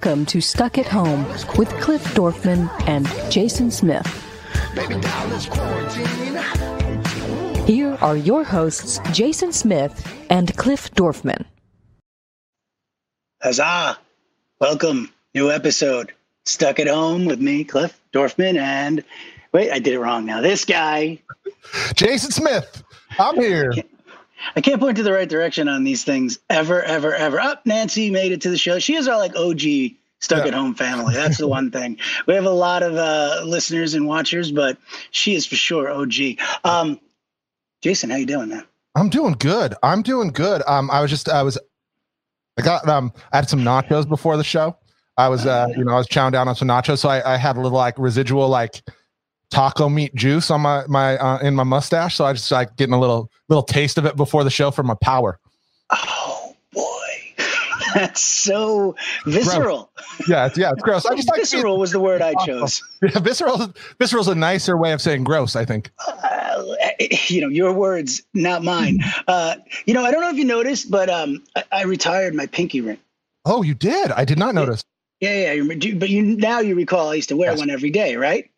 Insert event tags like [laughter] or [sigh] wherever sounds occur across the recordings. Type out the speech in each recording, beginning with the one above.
Welcome to Stuck at Home with Cliff Dorfman and Jason Smith. Here are your hosts, Jason Smith and Cliff Dorfman. Huzzah! Welcome, new episode. Stuck at home with me, Cliff Dorfman, and wait, I did it wrong now. This guy, Jason Smith. I'm here. I can't point to the right direction on these things ever, ever, ever. Up, oh, Nancy made it to the show. She is our like OG stuck yeah. at home family. That's the one thing. We have a lot of uh, listeners and watchers, but she is for sure OG. Um, Jason, how you doing, man? I'm doing good. I'm doing good. Um, I was just, I was, I got, um, I had some nachos before the show. I was, uh, you know, I was chowing down on some nachos, so I, I had a little like residual like taco meat juice on my my uh, in my mustache. So I just like getting a little little taste of it before the show for my power. Oh boy, [laughs] that's so visceral. Gross. Yeah, it's, yeah, it's gross. I just like visceral was the word I chose. [laughs] Yeah, visceral. Visceral is a nicer way of saying gross. I think. Uh, you know your words, not mine. [laughs] Uh, you know, I don't know if you noticed, but um, I, I retired my pinky ring. Oh, you did? I did not notice. Yeah, yeah. But you now you recall I used to wear yes. one every day, right?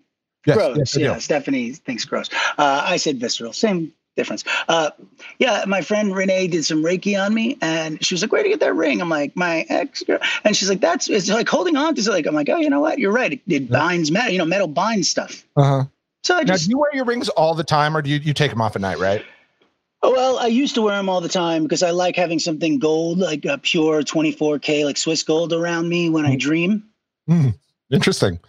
Yes, gross. Yes, yeah, Stephanie thinks gross. Uh, I said visceral. Same difference. Uh, yeah, my friend Renee did some Reiki on me, and she was like, "Where would you get that ring?" I'm like, "My ex girl," and she's like, "That's it's like holding on to." Like, I'm like, "Oh, you know what? You're right. It, it yeah. binds metal. You know, metal binds stuff." Uh huh. So I just now, do you wear your rings all the time, or do you you take them off at night? Right. Well, I used to wear them all the time because I like having something gold, like a pure 24K, like Swiss gold around me when mm. I dream. Mm. Interesting.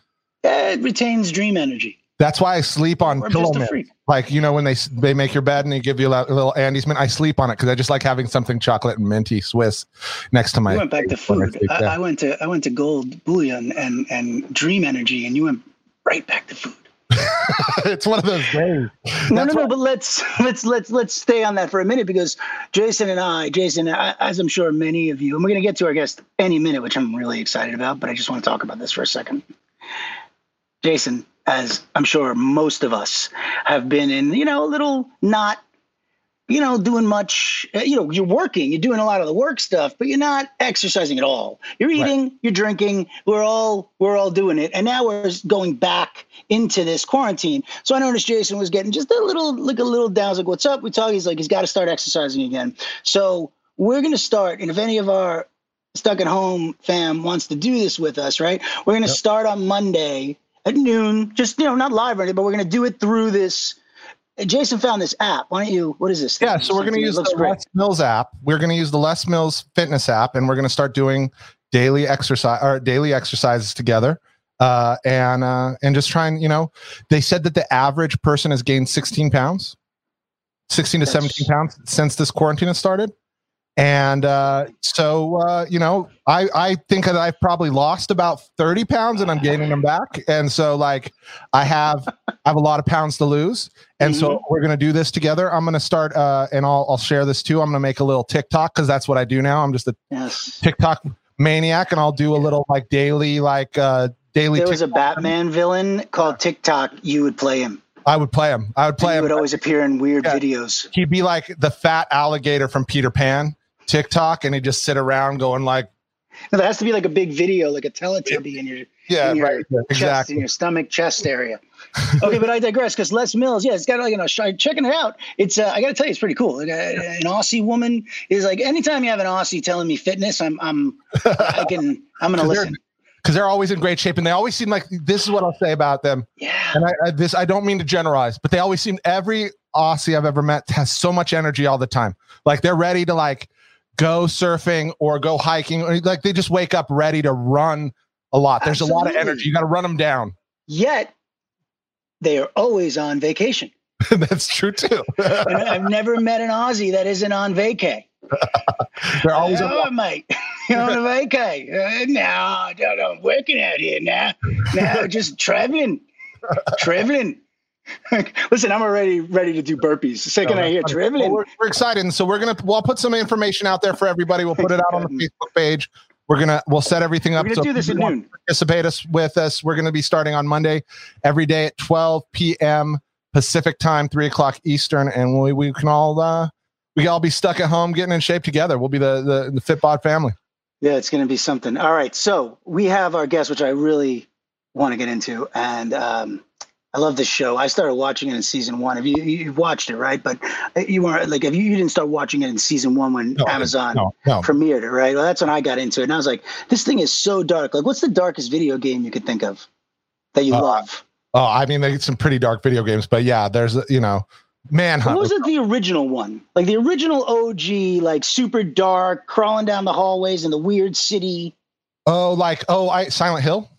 Yeah, it retains dream energy. That's why I sleep on pillow mint. Like you know when they they make your bed and they give you a little Andes mint, I sleep on it because I just like having something chocolate and minty Swiss next to my. You went back to food. I, I, went to I went to gold bullion and and dream energy, and you went right back to food. [laughs] it's one of those days. no, no, no. But let's let's let's let's stay on that for a minute because Jason and I, Jason, as I'm sure many of you, and we're going to get to our guest any minute, which I'm really excited about. But I just want to talk about this for a second. Jason, as I'm sure most of us have been in, you know, a little not, you know, doing much, uh, you know, you're working, you're doing a lot of the work stuff, but you're not exercising at all. You're eating, right. you're drinking, we're all we're all doing it. And now we're going back into this quarantine. So I noticed Jason was getting just a little like a little down. Like, what's up? We talk, he's like, he's got to start exercising again. So we're gonna start, and if any of our stuck at home fam wants to do this with us, right? We're gonna yep. start on Monday at noon. Just you know, not live or anything, but we're going to do it through this. Jason found this app. Why don't you? What is this? Thing? Yeah, so we're going to use the great. Les Mills app. We're going to use the Les Mills Fitness app, and we're going to start doing daily exercise or daily exercises together. Uh, and uh, and just trying, you know, they said that the average person has gained 16 pounds, 16 to 17 pounds since this quarantine has started. And uh, so, uh, you know, I, I think that I've probably lost about 30 pounds and I'm gaining them back. And so, like, I have I have a lot of pounds to lose. And mm-hmm. so, we're going to do this together. I'm going to start, uh, and I'll, I'll share this too. I'm going to make a little TikTok because that's what I do now. I'm just a yes. TikTok maniac, and I'll do a little like daily, like, uh, daily. There was TikTok. a Batman villain called TikTok. You would play him. I would play him. I would play he him. Would always appear in weird yeah. videos. He'd be like the fat alligator from Peter Pan TikTok and he just sit around going like. No, there has to be like a big video, like a Teletubby in your yeah, in your right, chest, exactly. in your stomach chest area. [laughs] okay, but I digress because Les Mills, yeah, it's got like you know, checking it out. It's uh, I got to tell you, it's pretty cool. Like, uh, an Aussie woman is like anytime you have an Aussie telling me fitness, I'm I'm I can I'm gonna [laughs] listen because they're always in great shape and they always seem like this is what I'll say about them. Yeah. And I, I, this I don't mean to generalize, but they always seem every Aussie I've ever met has so much energy all the time. Like they're ready to like go surfing or go hiking. Or like they just wake up ready to run a lot. There's Absolutely. a lot of energy. You got to run them down. Yet they are always on vacation. [laughs] That's true too. I've never met an Aussie that isn't on vacay. [laughs] They're always oh, on mate. [laughs] You're on a vacay. Uh, no, I'm working out here now. Now, just traveling, traveling. [laughs] Listen, I'm already ready to do burpees. The second I hear well, we're, we're, excited, and so we're gonna we'll put some information out there for everybody. We'll put it out on the [laughs] Facebook page. We're gonna we'll set everything up. We're gonna so do this at noon. Participate us with us. We're gonna be starting on Monday every day at 12 p.m. Pacific time, three o'clock Eastern, and we we can all uh, we can all be stuck at home getting in shape together. We'll be the the, the Fitbod family. Yeah, it's going to be something. All right. So we have our guest, which I really want to get into. And um, I love this show. I started watching it in season one. Have you you watched it, right? But you weren't like if you, you didn't start watching it in season one when no, Amazon no, no. premiered it, right? Well, that's when I got into it, and I was like, this thing is so dark. Like, what's the darkest video game you could think of that you uh, love? Oh, I mean, there's some pretty dark video games, but yeah, there's you know, Manhunt. What was it the original one? Like the original OG, like super dark, crawling down the hallways in the weird city. Oh, like oh, I Silent Hill.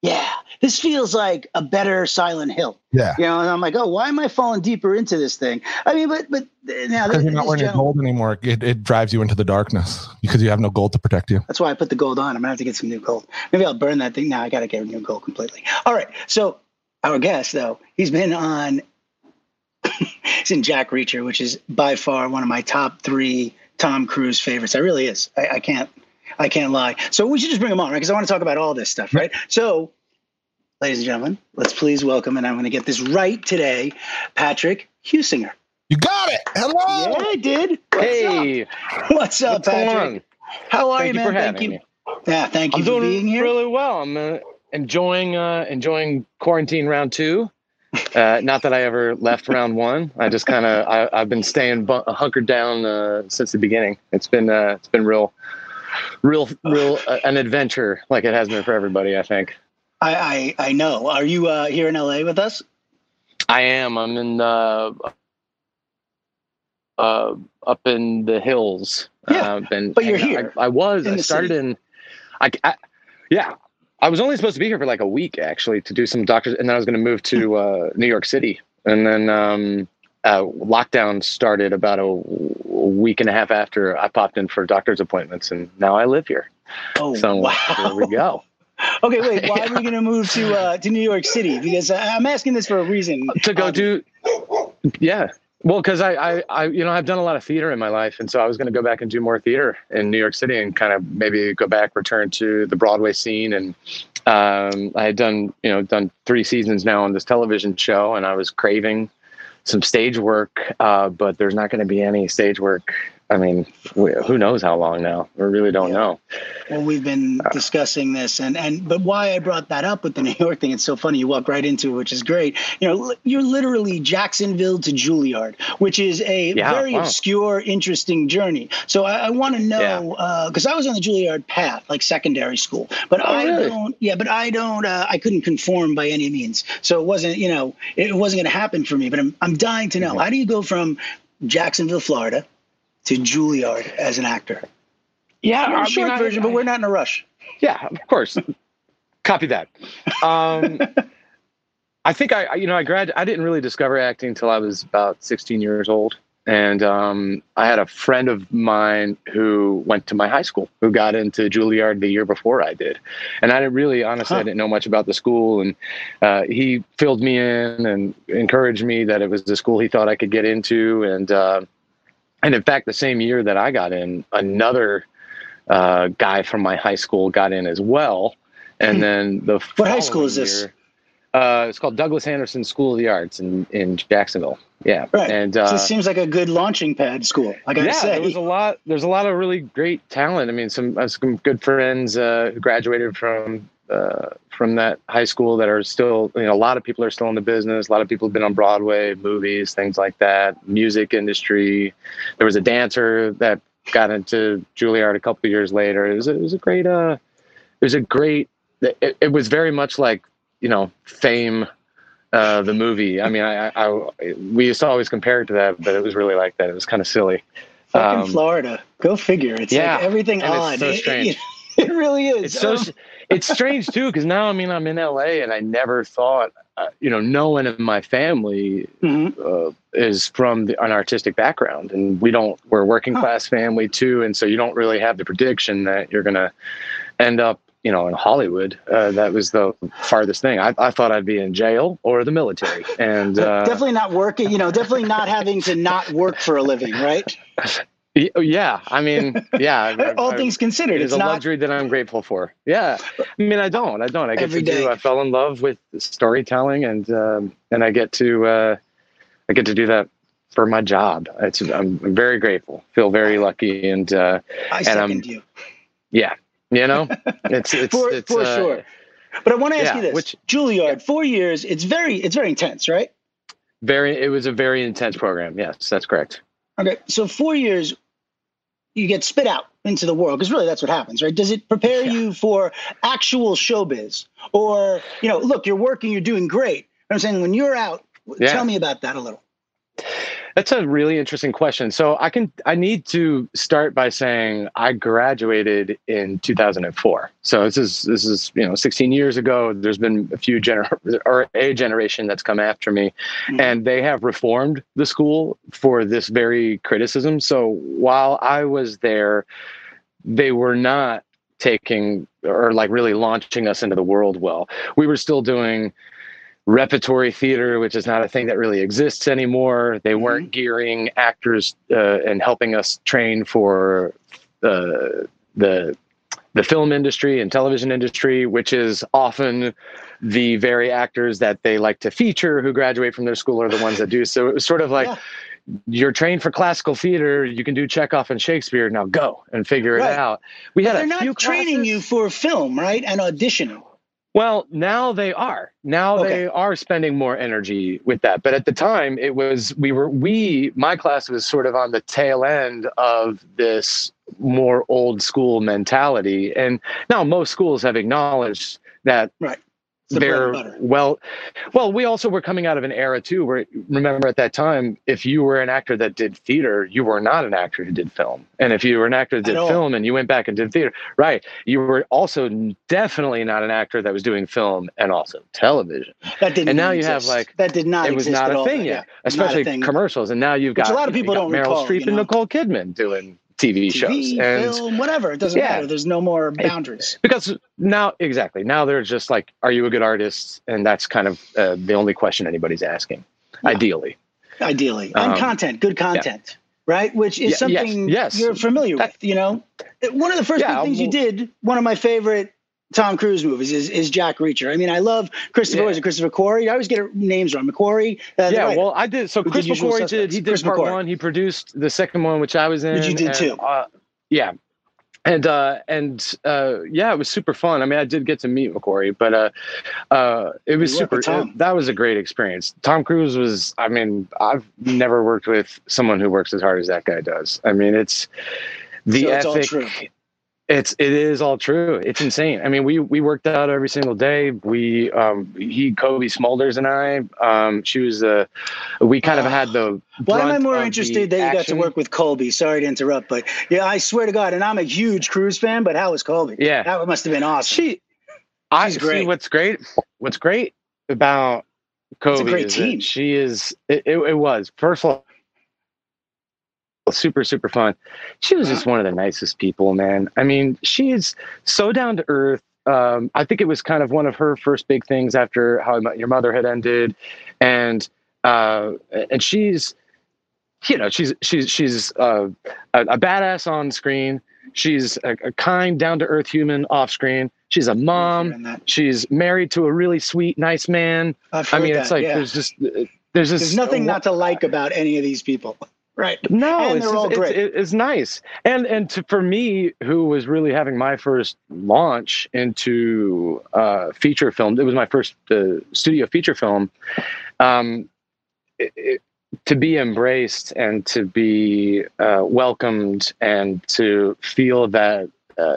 Yeah, this feels like a better Silent Hill. Yeah, you know, and I'm like, oh, why am I falling deeper into this thing? I mean, but but now because you're not wearing your gold anymore, it, it drives you into the darkness because you have no gold to protect you. That's why I put the gold on. I'm gonna have to get some new gold. Maybe I'll burn that thing now. I gotta get a new gold completely. All right, so our guest though, he's been on. [coughs] he's in Jack Reacher, which is by far one of my top three Tom Cruise favorites. I really is. I, I can't I can't lie. So we should just bring him on, right? Because I want to talk about all this stuff, right? So, ladies and gentlemen, let's please welcome, and I'm going to get this right today, Patrick Heusinger. You got it. Hello. Yeah, I did. What's hey. Up? What's up, What's Patrick? How are thank you, man? thank you. Me. Yeah, thank you I'm for doing being here. Really well. I'm uh, enjoying uh, enjoying quarantine round two. Uh, not that I ever left round one. I just kind of I've been staying bu- hunkered down uh, since the beginning. It's been uh, it's been real real, real uh, an adventure like it has been for everybody. I think. I I, I know. Are you uh, here in LA with us? I am. I'm in uh, uh, up in the hills. Yeah, uh, but you're here. I, I was. I started city. in. I, I, yeah. I was only supposed to be here for like a week actually to do some doctors, and then I was going to move to uh, New York City, and then um, uh, lockdown started about a, a, week and a half after I popped in for doctor's appointments, and now I live here. Oh, so wow. there we go. Okay, wait. Why are we [laughs] going to move to uh, to New York City? Because I'm asking this for a reason. To go um, do, yeah. Well, because I, I, I, you know, I've done a lot of theater in my life, and so I was going to go back and do more theater in New York City, and kind of maybe go back, return to the Broadway scene, and um, I had done, you know, done three seasons now on this television show, and I was craving some stage work, uh, but there's not going to be any stage work I mean, who knows how long now? We really don't yeah. know. Well, we've been uh, discussing this, and and but why I brought that up with the [laughs] New York thing? It's so funny. You walk right into it, which is great. You know, you're literally Jacksonville to Juilliard, which is a yeah, very wow. obscure, interesting journey. So I, I want to know because yeah. uh, I was on the Juilliard path, like secondary school, but oh, I really? don't. Yeah, but I don't. Uh, I couldn't conform by any means, so it wasn't. You know, it wasn't going to happen for me. But I'm I'm dying to know mm-hmm. how do you go from Jacksonville, Florida to Juilliard as an actor? Yeah, I short mean, version, I, but we're not in a rush. Yeah, of course. [laughs] Copy that. Um, [laughs] I think I, you know, I grad. I didn't really discover acting until I was about 16 years old, and um, I had a friend of mine who went to my high school who got into Juilliard the year before I did, and I didn't really, honestly, huh. I didn't know much about the school, and uh, he filled me in and encouraged me that it was the school he thought I could get into, and uh, and in fact, the same year that I got in, another uh, guy from my high school got in as well. And hmm. then the what high school is this? uh, it's called Douglas Anderson School of the Arts in in Jacksonville. Yeah, right. And uh, so this seems like a good launching pad school. I gotta yeah, say, there was a lot. There's a lot of really great talent. I mean, some some good friends uh, who graduated from uh, from that high school that are still, you know, a lot of people are still in the business. A lot of people have been on Broadway, movies, things like that, music industry. There was a dancer that got into Juilliard a couple years later. It was, it was a great, uh, it was a great, it, it was very much like, you know, fame, uh, the movie. I mean, I, I, I, we used to always compare it to that, but it was really like that. It was kind of silly. Fucking um, Florida. Go figure. It's yeah, like everything odd. It's so strange. It, it, [laughs] it really is. It's so, um, it's strange too because now I mean I'm in LA and I never thought uh, you know no one in my family mm-hmm. uh, is from the, an artistic background and we don't we're a working class family too and so you don't really have the prediction that you're gonna end up you know in Hollywood. Uh, that was the farthest thing. I, I thought I'd be in jail or the military and uh, definitely not working you know definitely not having to not work for a living right [laughs] yeah, I mean, [laughs] yeah. All I, things considered, it's, it's a not... luxury that I'm grateful for. Yeah, I mean, I don't, I don't. I get Every to day. do. I fell in love with storytelling, and um, and I get to, uh, I get to do that for my job. It's I'm very grateful. Feel very lucky, and uh, I and second I'm, you. Yeah, You know, it's [laughs] it's for, it's, for uh, sure. But I want to ask yeah, you this: which- Juilliard, four years. It's very it's very intense, right? Very, it was a very intense program. Yes, that's correct. Okay, so four years, you get spit out into the world because really that's what happens, right? Does it prepare Yeah. you for actual showbiz, or you know, look, you're working, you're doing great. I'm saying when you're out, Yeah. tell me about that a little. That's a really interesting question. So I can I need to start by saying I graduated in 2004. So this is this is you know 16 years ago. There's been a few gener or a generation that's come after me, Mhm. and they have reformed the school for this very criticism. So while I was there, they were not taking or like really launching us into the world well. We were still doing repertory theater, which is not a thing that really exists anymore. They weren't gearing actors uh, and helping us train for uh, the the film industry and television industry, which is often the very actors that they like to feature who graduate from their school are the ones that do. So it was sort of like Yeah. you're trained for classical theater, you can do Chekhov and Shakespeare. Now go and figure Right. it out. We had They're a not few training classes. you for film, right? And auditioning. Well, now they are. Now Okay. they are spending more energy with that. But at the time, it was we were we my class was sort of on the tail end of this more old school mentality. And now most schools have acknowledged that Right. The bread they're and butter. well well we also were coming out of an era too where remember at that time if you were an actor that did theater you were not an actor who did film and if you were an actor that did film and you went back and did theater right you were also definitely not an actor that was doing film and also television That didn't. and now even you have, like, that did not. it was exist not a all. thing Yeah, yet especially thing. commercials and now you've Which got a lot of people don't meryl streep you and nicole kidman doing tv, shows and film, whatever. It doesn't Yeah. matter. There's no more boundaries. because now exactly now they're just like are you a good artist and that's kind of uh, the only question anybody's asking Yeah. ideally Ideally, and Um, content, good content, right? Which is Yeah, yes, something yes. you're familiar That- with. You know, one of the first Yeah, things you did. One of my favorite Tom Cruise movies is, is Jack Reacher. I mean, I love Christopher. Yeah. It Christopher Corey? I always get names wrong. McQuarrie. Uh, yeah, writer. well, I did. So did Chris Usual McCoy did. He did Chris part McCoy. one. He produced the second one, which I was in. Which you did and, too. Uh, yeah, and uh, and uh, yeah, it was super fun. I mean, I did get to meet McQuarrie, but uh, uh, it was super. uh, that was a great experience. Tom Cruise was. I mean, I've never worked with someone who works as hard as that guy does. I mean, it's the So ethic. It's it is all true. It's insane. I mean, we we worked out every single day. We um he Cobie Smulders and I um she was uh we kind of had the [sighs] Why am I more interested that you got to work with Colby? Sorry to interrupt, but yeah, I swear to God, and I'm a huge Cruise fan, but how was Colby? Yeah. that must have been awesome. She I She's see great. what's great what's great about Kobe great is that team. she is it, it, it was first of all super super fun. She was just one of the nicest people, man. I mean, she is so down to earth. Um, I think it was kind of one of her first big things after How Your Mother had ended, and uh, and she's, you know, she's she's she's uh, a, a badass on screen. She's a, a kind, down to earth human off screen. She's a mom. She's married to a really sweet, nice man. I mean, that, it's like yeah. there's just there's this There's nothing not to like about any of these people. Right. no, it's, just- it's, it's nice. And and to, for me, who was really having my first launch into uh, feature film, it was my first uh, studio feature film. Um, it, it, to be embraced and to be uh, welcomed and to feel that. Uh,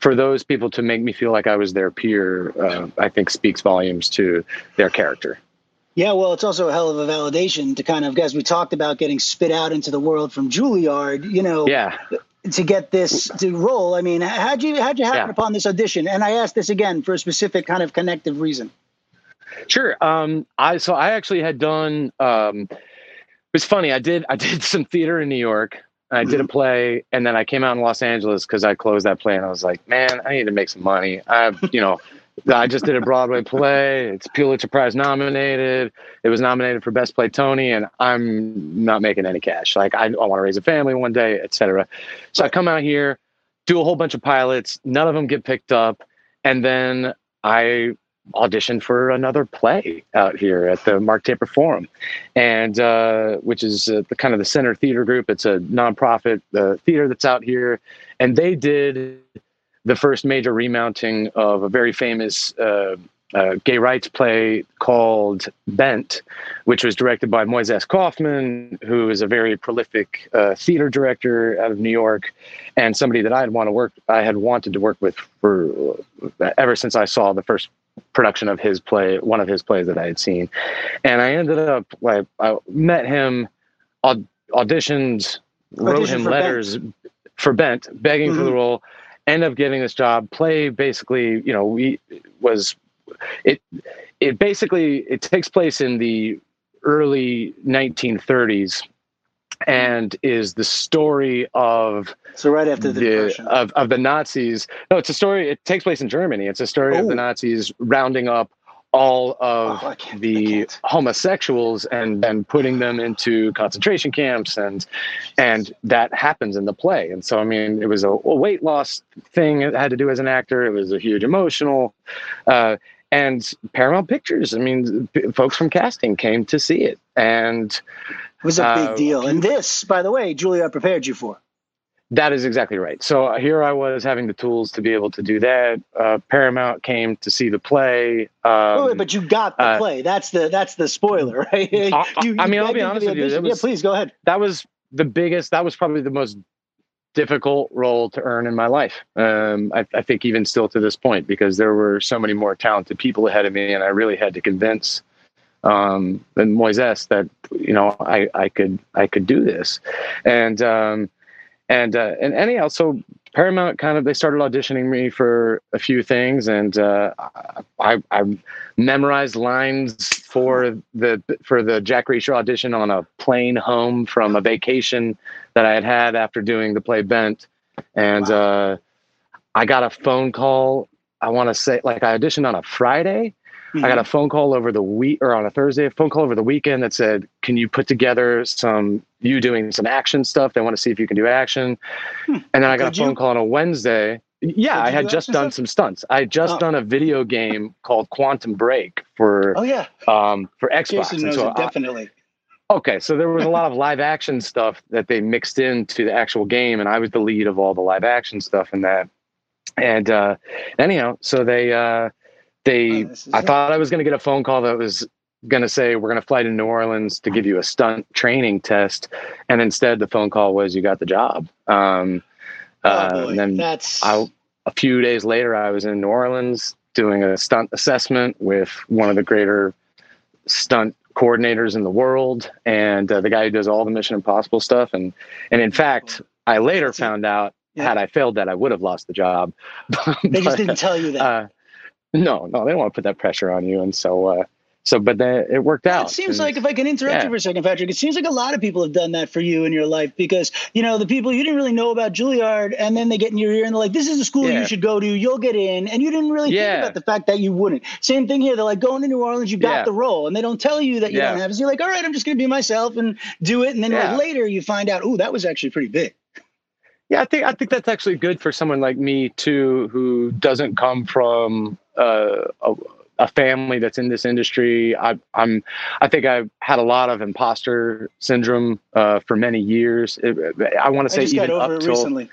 for those people to make me feel like I was their peer, uh, I think speaks volumes to their character. Yeah, well, it's also a hell of a validation to kind of, as we talked about, getting spit out into the world from Juilliard. You know, Yeah. to get this to roll. I mean, how'd you how'd you happen Yeah. upon this audition? And I asked this again for a specific kind of connective reason. Sure. Um, I so I actually had done. Um, it was funny. I did I [laughs] did some theater in New York. I did a play, and then I came out in Los Angeles because I closed that play, and I was like, man, I need to make some money. I, you know, I just did a Broadway play. It's Pulitzer Prize nominated. It was nominated for Best Play Tony, and I'm not making any cash. Like I, I want to raise a family one day, etc. So I come out here, do a whole bunch of pilots. None of them get picked up, and then I auditioned for another play out here at the Mark Taper Forum, and uh, which is uh, the kind of the Center Theater Group. It's a nonprofit uh, theater that's out here, and they did the first major remounting of a very famous uh, uh, gay rights play called Bent, which was directed by Moises Kaufman, who is a very prolific uh, theater director out of New York, and somebody that I had want to work. I had wanted to work with for uh, ever since I saw the first production of his play, one of his plays that I had seen, and I ended up like I met him, aud- auditioned, wrote him letters Bent. for Bent, begging mm-hmm. for the mm-hmm. role. End up getting this job. Play basically, you know, we was it it basically it takes place in the early 1930s and is the story of so right after the, the of, of the Nazis. No, it's a story. It takes place in Germany. It's a story of the oh. Nazis rounding up all of oh, the homosexuals and then putting them into concentration camps and and that happens in the play and so i mean it was a, a weight loss thing it had to do as an actor it was a huge emotional uh, and Paramount Pictures. I mean, folks from casting came to see it, and it was a big uh, deal. And this, by the way, Juilliard prepared you for. That is exactly right. So uh, here I was having the tools to be able to do that. Uh, Paramount came to see the play. Um, wait, but you got the uh, play. That's the that's the spoiler, [laughs] right? you, I, I mean, I'll be honest with you. Was, yeah, please go ahead. That was the biggest. That was probably the most difficult role to earn in my life. Um, I, I, think even still to this point, because there were so many more talented people ahead of me, and I really had to convince um, Moises that you know I, I could I could do this, and um, and uh, and anyhow, so Paramount kind of they started auditioning me for a few things, and uh, I, I memorized lines for the for the Jack Reacher audition on a plane home from a vacation that I had had after doing the play Bent, and wow. uh, I got a phone call. I want to say like I auditioned on a Friday. Mm-hmm. I got a mm-hmm. phone call over the week or on a Thursday, a phone call over the weekend that said, "Can you put together some you doing some action stuff? They want to see if you can do action." Hmm. And then I got Could a phone you? call on a Wednesday. Yeah, I had just done stuff? some stunts. I had just oh. done a video game called Quantum Break for oh yeah um, for Xbox. Jason knows so it, definitely. Okay, so there was a lot of live action stuff that they mixed into the actual game, and I was the lead of all the live action stuff in that. And uh, anyhow, so they uh, they oh, I thought I was going to get a phone call that was going to say we're going to fly to New Orleans to give you a stunt training test, and instead the phone call was you got the job. Um, oh, uh, and then that's I, a few days later I was in New Orleans doing a stunt assessment with one of the greater stunt coordinators in the world and uh, the guy who does all the Mission Impossible stuff. And and in fact, I later found out yeah. had I failed that I would have lost the job. [laughs] they just didn't tell you that. Uh, no, no, they don't want to put that pressure on you, and so uh, so, but then it worked out. It seems and, like, if I can interrupt yeah. you for a second, Patrick, it seems like a lot of people have done that for you in your life because, you know, the people you didn't really know about Juilliard and then they get in your ear and they're like, this is a school yeah. you should go to, you'll get in. And you didn't really yeah. think about the fact that you wouldn't. Same thing here. They're like, going to New Orleans, you got the role. And they don't tell you that you don't have it. So you're like, all right, I'm just going to be myself and do it. And then like later you find out, oh, that was actually pretty big. Yeah, I think I think that's actually good for someone like me too, who doesn't come from uh, a, a family that's in this industry. I, am I think I've had a lot of imposter syndrome uh, for many years. It, I want to say even up till recently.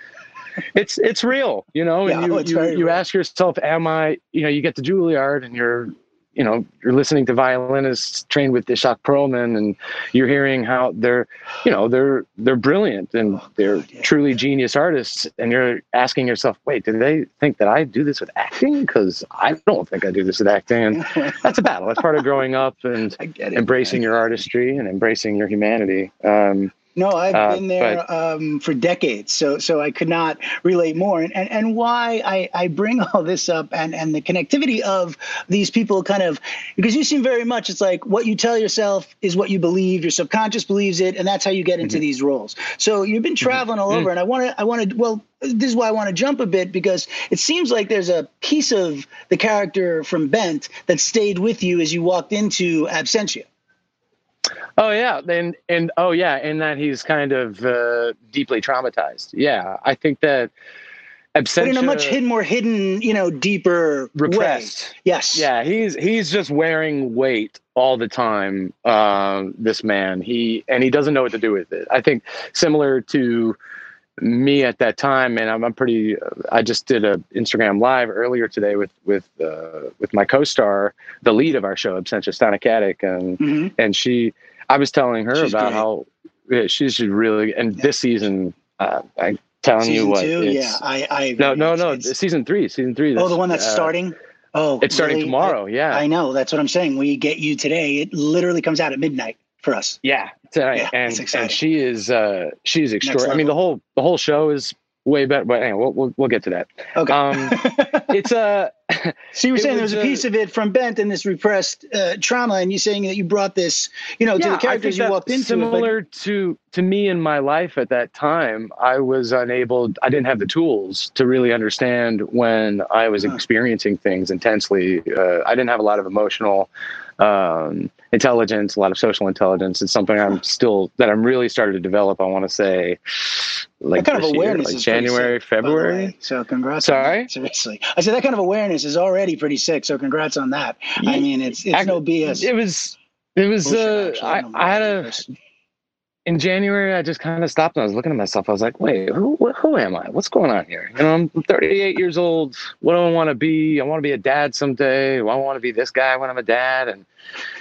[laughs] it's it's real, you know. Yeah, and you you, you ask yourself, "Am I?" You know, you get to Juilliard and you're you know you're listening to violinists trained with Itzhak Perlman, and you're hearing how they're you know they're they're brilliant and oh, they're God, yeah. truly genius artists. And you're asking yourself wait do they think that i do this with acting? Because i don't think i do this with acting. And [laughs] that's a battle. That's part of growing up and it, embracing man. your artistry and embracing your humanity. Um, no, I've uh, been there but, um, for decades, so so I could not relate more. And and, and why I, I bring [laughs] all this up and, and the connectivity of these people kind of because you seem very much it's like what you tell yourself is what you believe, your subconscious believes it, and that's how you get into mm-hmm. these roles. So you've been mm-hmm. traveling all over, mm. and I want to I want to well this is why I want to jump a bit because it seems like there's a piece of the character from Bent that stayed with you as you walked into Absentia. Oh yeah, and and oh yeah, and that he's kind of uh, deeply traumatized. Yeah, I think that Absentia, but in a much hidden, more hidden, you know, deeper, repressed. Way. Yes. Yeah, he's he's just wearing weight all the time. Uh, this man, he and he doesn't know what to do with it. I think similar to me at that time, and I'm, I'm pretty. I just did a Instagram live earlier today with with uh, with my co-star, the lead of our show, Absentia Stana Katic, and mm-hmm. and she. I was telling her she's about great. how yeah, she's really and yeah. this season. Uh, I telling season you what. Two? yeah, I. I no, no, no. Season three. Season three. Oh, the one that's uh, starting. Oh, it's starting really? tomorrow. Yeah, I know. That's what I'm saying. We get you today. It literally comes out at midnight for us. Yeah, tonight. Yeah, and and she is uh she's extraordinary. I mean, the whole the whole show is way better. But anyway, we'll, we'll, we'll get to that. Okay. Um, [laughs] it's a. [laughs] so you were saying there was a, a piece of it from Bent and this repressed uh, trauma, and you're saying that you brought this, you know, yeah, to the characters you walked into. Similar it, but... to to me in my life at that time, I was unable. I didn't have the tools to really understand when I was huh. experiencing things intensely. Uh, I didn't have a lot of emotional um, intelligence, a lot of social intelligence. It's something I'm still that I'm really started to develop. I want to say, like that kind of awareness year, like January, sick, February. So congrats. Sorry, seriously. I said that kind of awareness is already pretty sick. So congrats on that. I mean, it's it's I, no BS. It was. It was. Bullshit, uh, I, I, I had a in January, I just kind of stopped and I was looking at myself. I was like, wait, who, who am I? What's going on here? You know, I'm 38 years old. What do I want to be? I want to be a dad someday. I want to be this guy when I'm a dad. And,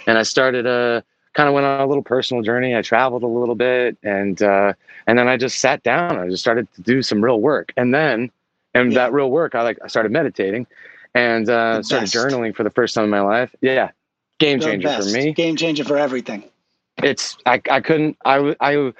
and I started a kind of went on a little personal journey. I traveled a little bit and, uh, and then I just sat down. I just started to do some real work. And then, and that real work, I like, I started meditating and, uh, started journaling for the first time in my life. Yeah. Game changer for me. Game changer for everything it's I, I couldn't I I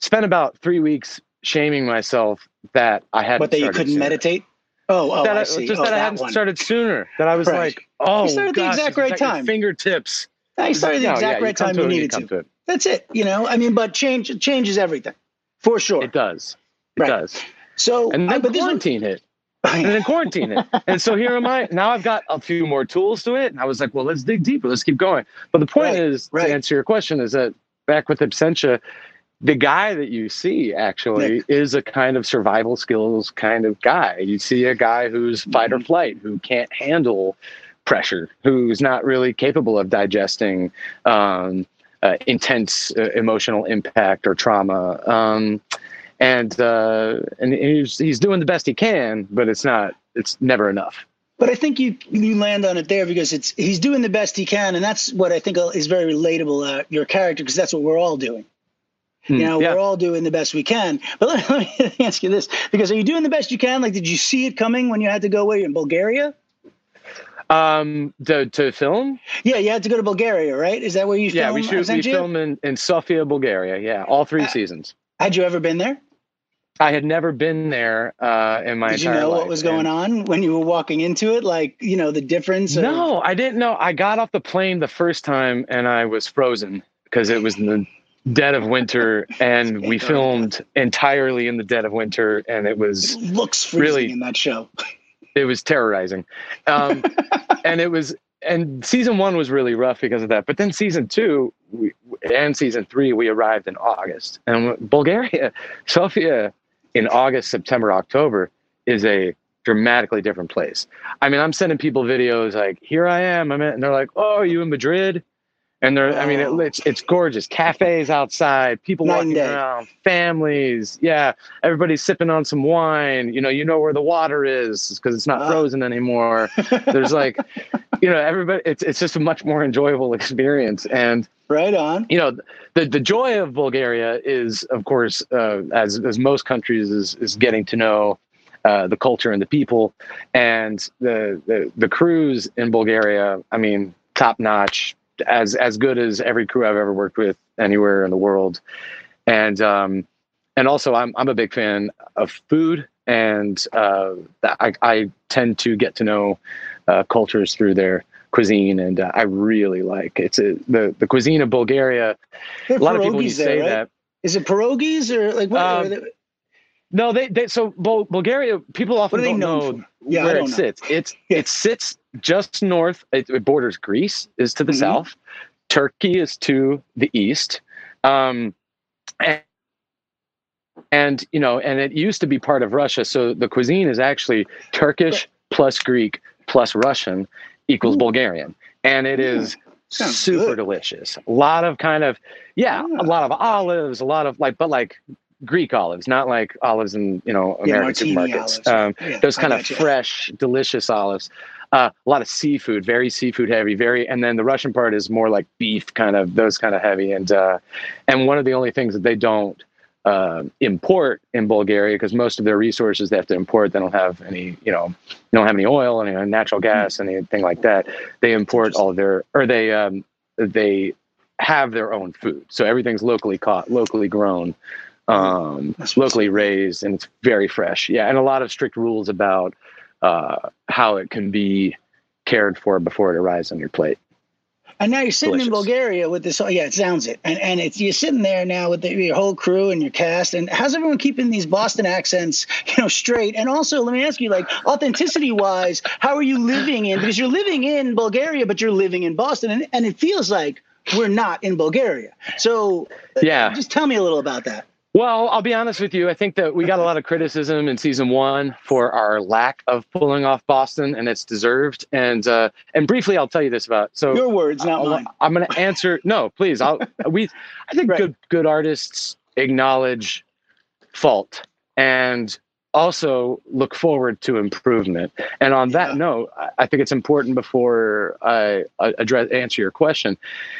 spent about three weeks shaming myself that I had. But that you couldn't sooner. meditate. Oh, oh, that I, see. Just oh, that, that I hadn't one. started sooner. That I was right. like, oh, you started gosh, the exact right time. Fingertips. No, you started the no, exact yeah, right time you needed to. to That's it. You know, I mean, but change changes everything, for sure. It does. It right. does. So, and then uh, quarantine hit. And then quarantine it. And so here am I. Now I've got a few more tools to it. And I was like, well, let's dig deeper. Let's keep going. But the point right, is, right. to answer your question, is that back with absentia, the guy that you see actually Nick. is a kind of survival skills kind of guy. You see a guy who's fight or mm-hmm. flight, who can't handle pressure, who's not really capable of digesting um, uh, intense uh, emotional impact or trauma. Um, and uh, and he's, he's doing the best he can, but it's not. It's never enough. But I think you you land on it there because it's he's doing the best he can, and that's what I think is very relatable. Uh, your character, because that's what we're all doing. You hmm, know, yeah. we're all doing the best we can. But let, [laughs] let, me [laughs] ask you this: because are you doing the best you can? Like, did you see it coming when you had to go away in Bulgaria? Um, to, to film? Yeah, you had to go to Bulgaria, right? Is that where you? Yeah, film, we shoot. We film in, in Sofia, Bulgaria. Yeah, all three uh, seasons. Had you ever been there? I had never been there uh, in my entire. Did you know life. what was going on when you were walking into it? Like, you know, the difference? Of... No, I didn't know. I got off the plane the first time and I was frozen because it was in the dead of winter and we filmed entirely in the dead of winter and it was it looks freezing really, in that show it was terrorizing um, [laughs] and it was and season one was really rough because of that but then season two we, and season three we arrived in august and bulgaria [laughs] sofia in august september october is a dramatically different place. I mean i'm sending people videos like here i am. I'm in, and they're like oh are you in madrid and there, I mean, it, it's it's gorgeous. Cafes outside, people Night walking around, families. Yeah, everybody's sipping on some wine. You know, you know where the water is because it's not uh. frozen anymore. [laughs] There's like, you know, everybody. It's it's just a much more enjoyable [laughs] experience. And right on. You know, the the joy of Bulgaria is, of course, uh, as as most countries, is is getting to know uh, the culture and the people, and the, the the crews in Bulgaria. I mean, top notch as as good as every crew I've ever worked with anywhere in the world, and um, and also I'm I'm a big fan of food, and uh, I I tend to get to know uh, cultures through their cuisine, and uh, I really like it's a, the the cuisine of Bulgaria. A lot of people you say right? that. Is it pierogies or like what? Um, they... No, they, they so Bulgaria. People often don't know yeah, where don't it know. sits. It's [laughs] yeah. it sits just north. It, borders Greece is to the mm-hmm. south. Turkey is to the east. Um, and, and you know, and it used to be part of Russia. So the cuisine is actually Turkish plus Greek plus Russian equals Ooh. Bulgarian, and it is Sounds super good. delicious. A lot of kind of yeah, a lot of olives, a lot of like, but like Greek olives, not like olives in you know American yeah, supermarkets. Um, yeah, those kind of fresh, delicious olives. Uh, a lot of seafood, very seafood heavy, very, and then the Russian part is more like beef, kind of those kind of heavy. And uh, and one of the only things that they don't uh, import in Bulgaria because most of their resources they have to import. They don't have any, you know, they don't have any oil, any natural gas, hmm. anything like that. They import all their, or they um, they have their own food. So everything's locally caught, locally grown, um, locally raised, and it's very fresh. Yeah, and a lot of strict rules about uh, how it can be cared for before it arrives on your plate. And now you're sitting Delicious. in Bulgaria with this. Oh, yeah, it sounds it. And and it's you're sitting there now with the, your whole crew and your cast. And how's everyone keeping these Boston accents, you know, straight? And also, let me ask you, like, authenticity wise, how are you living in? Because you're living in Bulgaria, but you're living in Boston, and, and it feels like we're not in Bulgaria. So yeah, just tell me a little about that. Well, I'll be honest with you. I think that we got a lot of criticism in season one for our lack of pulling off Boston, and it's deserved. And uh, and briefly, I'll tell you this about so your words, not I'll, mine. I'm going to answer. No, please. I'll we. I think right. good good artists acknowledge fault, and also look forward to improvement. And on that note, I think it's important before I address answer your question.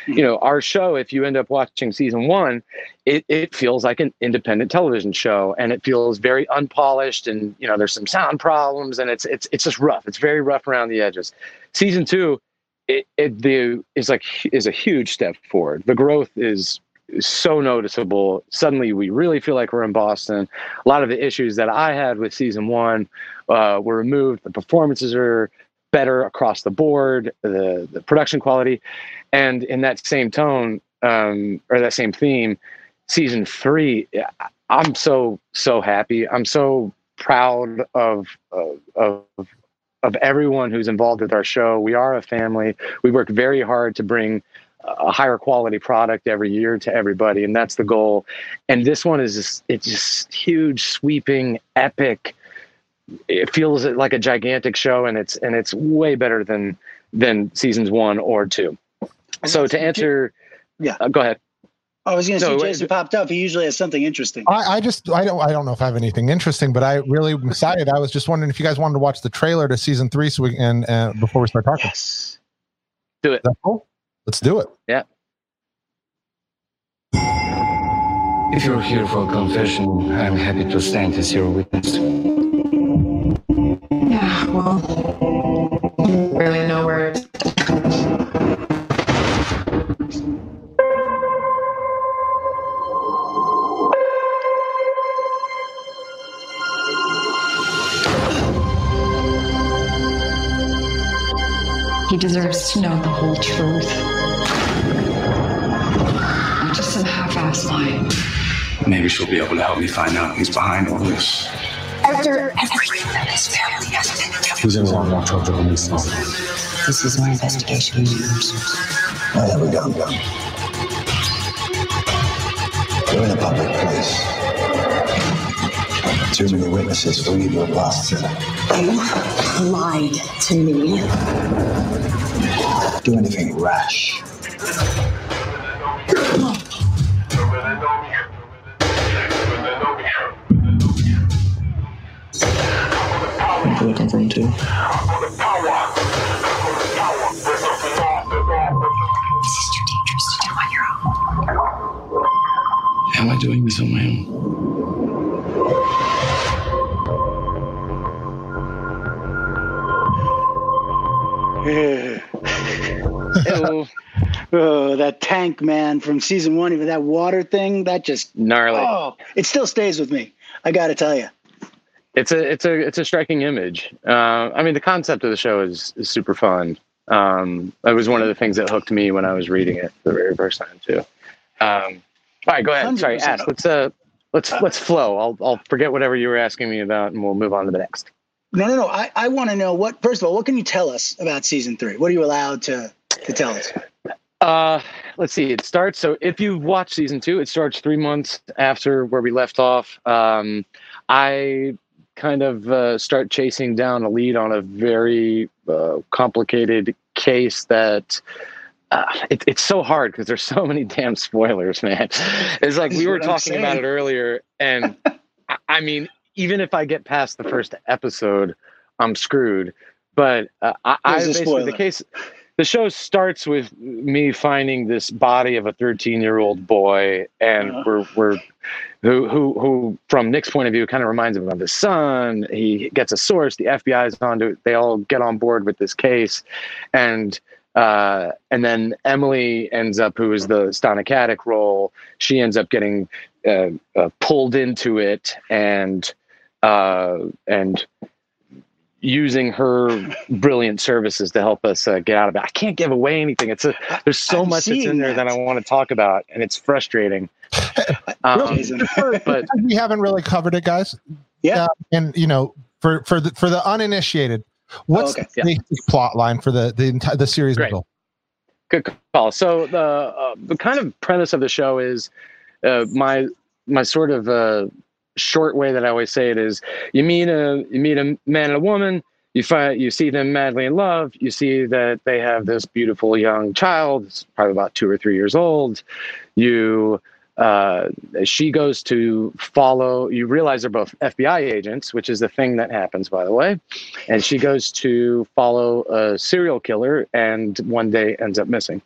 Hmm. You know, our show, if you end up watching season one, it, it feels like an independent television show, and it feels very unpolished, and you know, there's some sound problems, and it's it's it's just rough. It's very rough around the edges. Season two, it, it the is like is a huge step forward. The growth is so noticeable. Suddenly, we really feel like we're in Boston. A lot of the issues that I had with season one uh, were removed. The performances are better across the board. The the production quality, and in that same tone um, or that same theme, season three, I'm so so happy. I'm so proud of of of everyone who's involved with our show. We are a family. We work very hard to bring a higher quality product every year to everybody and that's the goal and this one is just it's just huge sweeping epic it feels like a gigantic show and it's and it's way better than than seasons one or two so to answer yeah uh, go ahead I was going to say Jason popped up. He usually has something interesting. I, I, just I don't I don't know if I have anything interesting, but I really am excited. I was just wondering if you guys wanted to watch the trailer to season three, so we and uh, before we start talking. Yes. Do it. Cool? Let's do it. Yeah. If you're here for a confession, I'm happy to stand as your witness. Yeah, well, really no where He deserves to know the whole truth. Half-assed. Maybe she'll be able to help me find out who's behind all this. After everything that his family has been through. Who's in wrong watch over this This is my investigation. Oh, there we go. We're in a public place. Too many witnesses for you evil past. You lied to me. Do anything rash. Do it every two. This is too dangerous to do on your own. How am I doing this on my own? [laughs] Oh, oh, that tank man from season one, even that water thing, that just gnarly. Oh, it still stays with me. I got to tell you. It's a it's a it's a striking image. Uh, I mean, the concept of the show is, is super fun. Um, it was one of the things that hooked me when I was reading it the very first time too. Um, all right, go ahead. Sorry, ask. Let's uh, let's let's flow. I'll I'll forget whatever you were asking me about, and we'll move on to the next. No, no, no. I, I want to know what. First of all, what can you tell us about season three? What are you allowed to to tell us? Uh, let's see. It starts. So if you watch season two, it starts three months after where we left off. Um, I kind of uh, start chasing down a lead on a very uh, complicated case that uh, it, it's so hard because there's [laughs] so many damn spoilers, man. It's like we were talking about it earlier, and [laughs] I, I, mean, even if I get past the first episode, I'm screwed. But uh, I, I basically the case. The show starts with me finding this body of a 13 year old boy, and uh-huh. we're we're who who who from Nick's point of view kind of reminds him of his son. He gets a source. The FBI is onto it. They all get on board with this case, and uh, and then Emily ends up, who is the Stana Katic role, she ends up getting uh, uh, pulled into it and uh, and using her brilliant services to help us uh, get out of it. I can't give away anything. It's a there's so I'm much that's in there that. that I want to talk about, and it's frustrating. Um, [laughs] but we haven't really covered it, guys. Yeah, uh, and you know, for for the for the uninitiated, What's oh, okay. the yeah. plot line for the the entire the series? Great. Good call. So the uh, the kind of premise of the show is uh, my my sort of uh, short way that I always say it is you meet a you meet a man and a woman you find you see them madly in love you see that they have this beautiful young child it's probably about two or three years old you uh, she goes to follow you realize they're both fbi agents which is the thing that happens by the way. And she goes to follow a serial killer and one day ends up missing.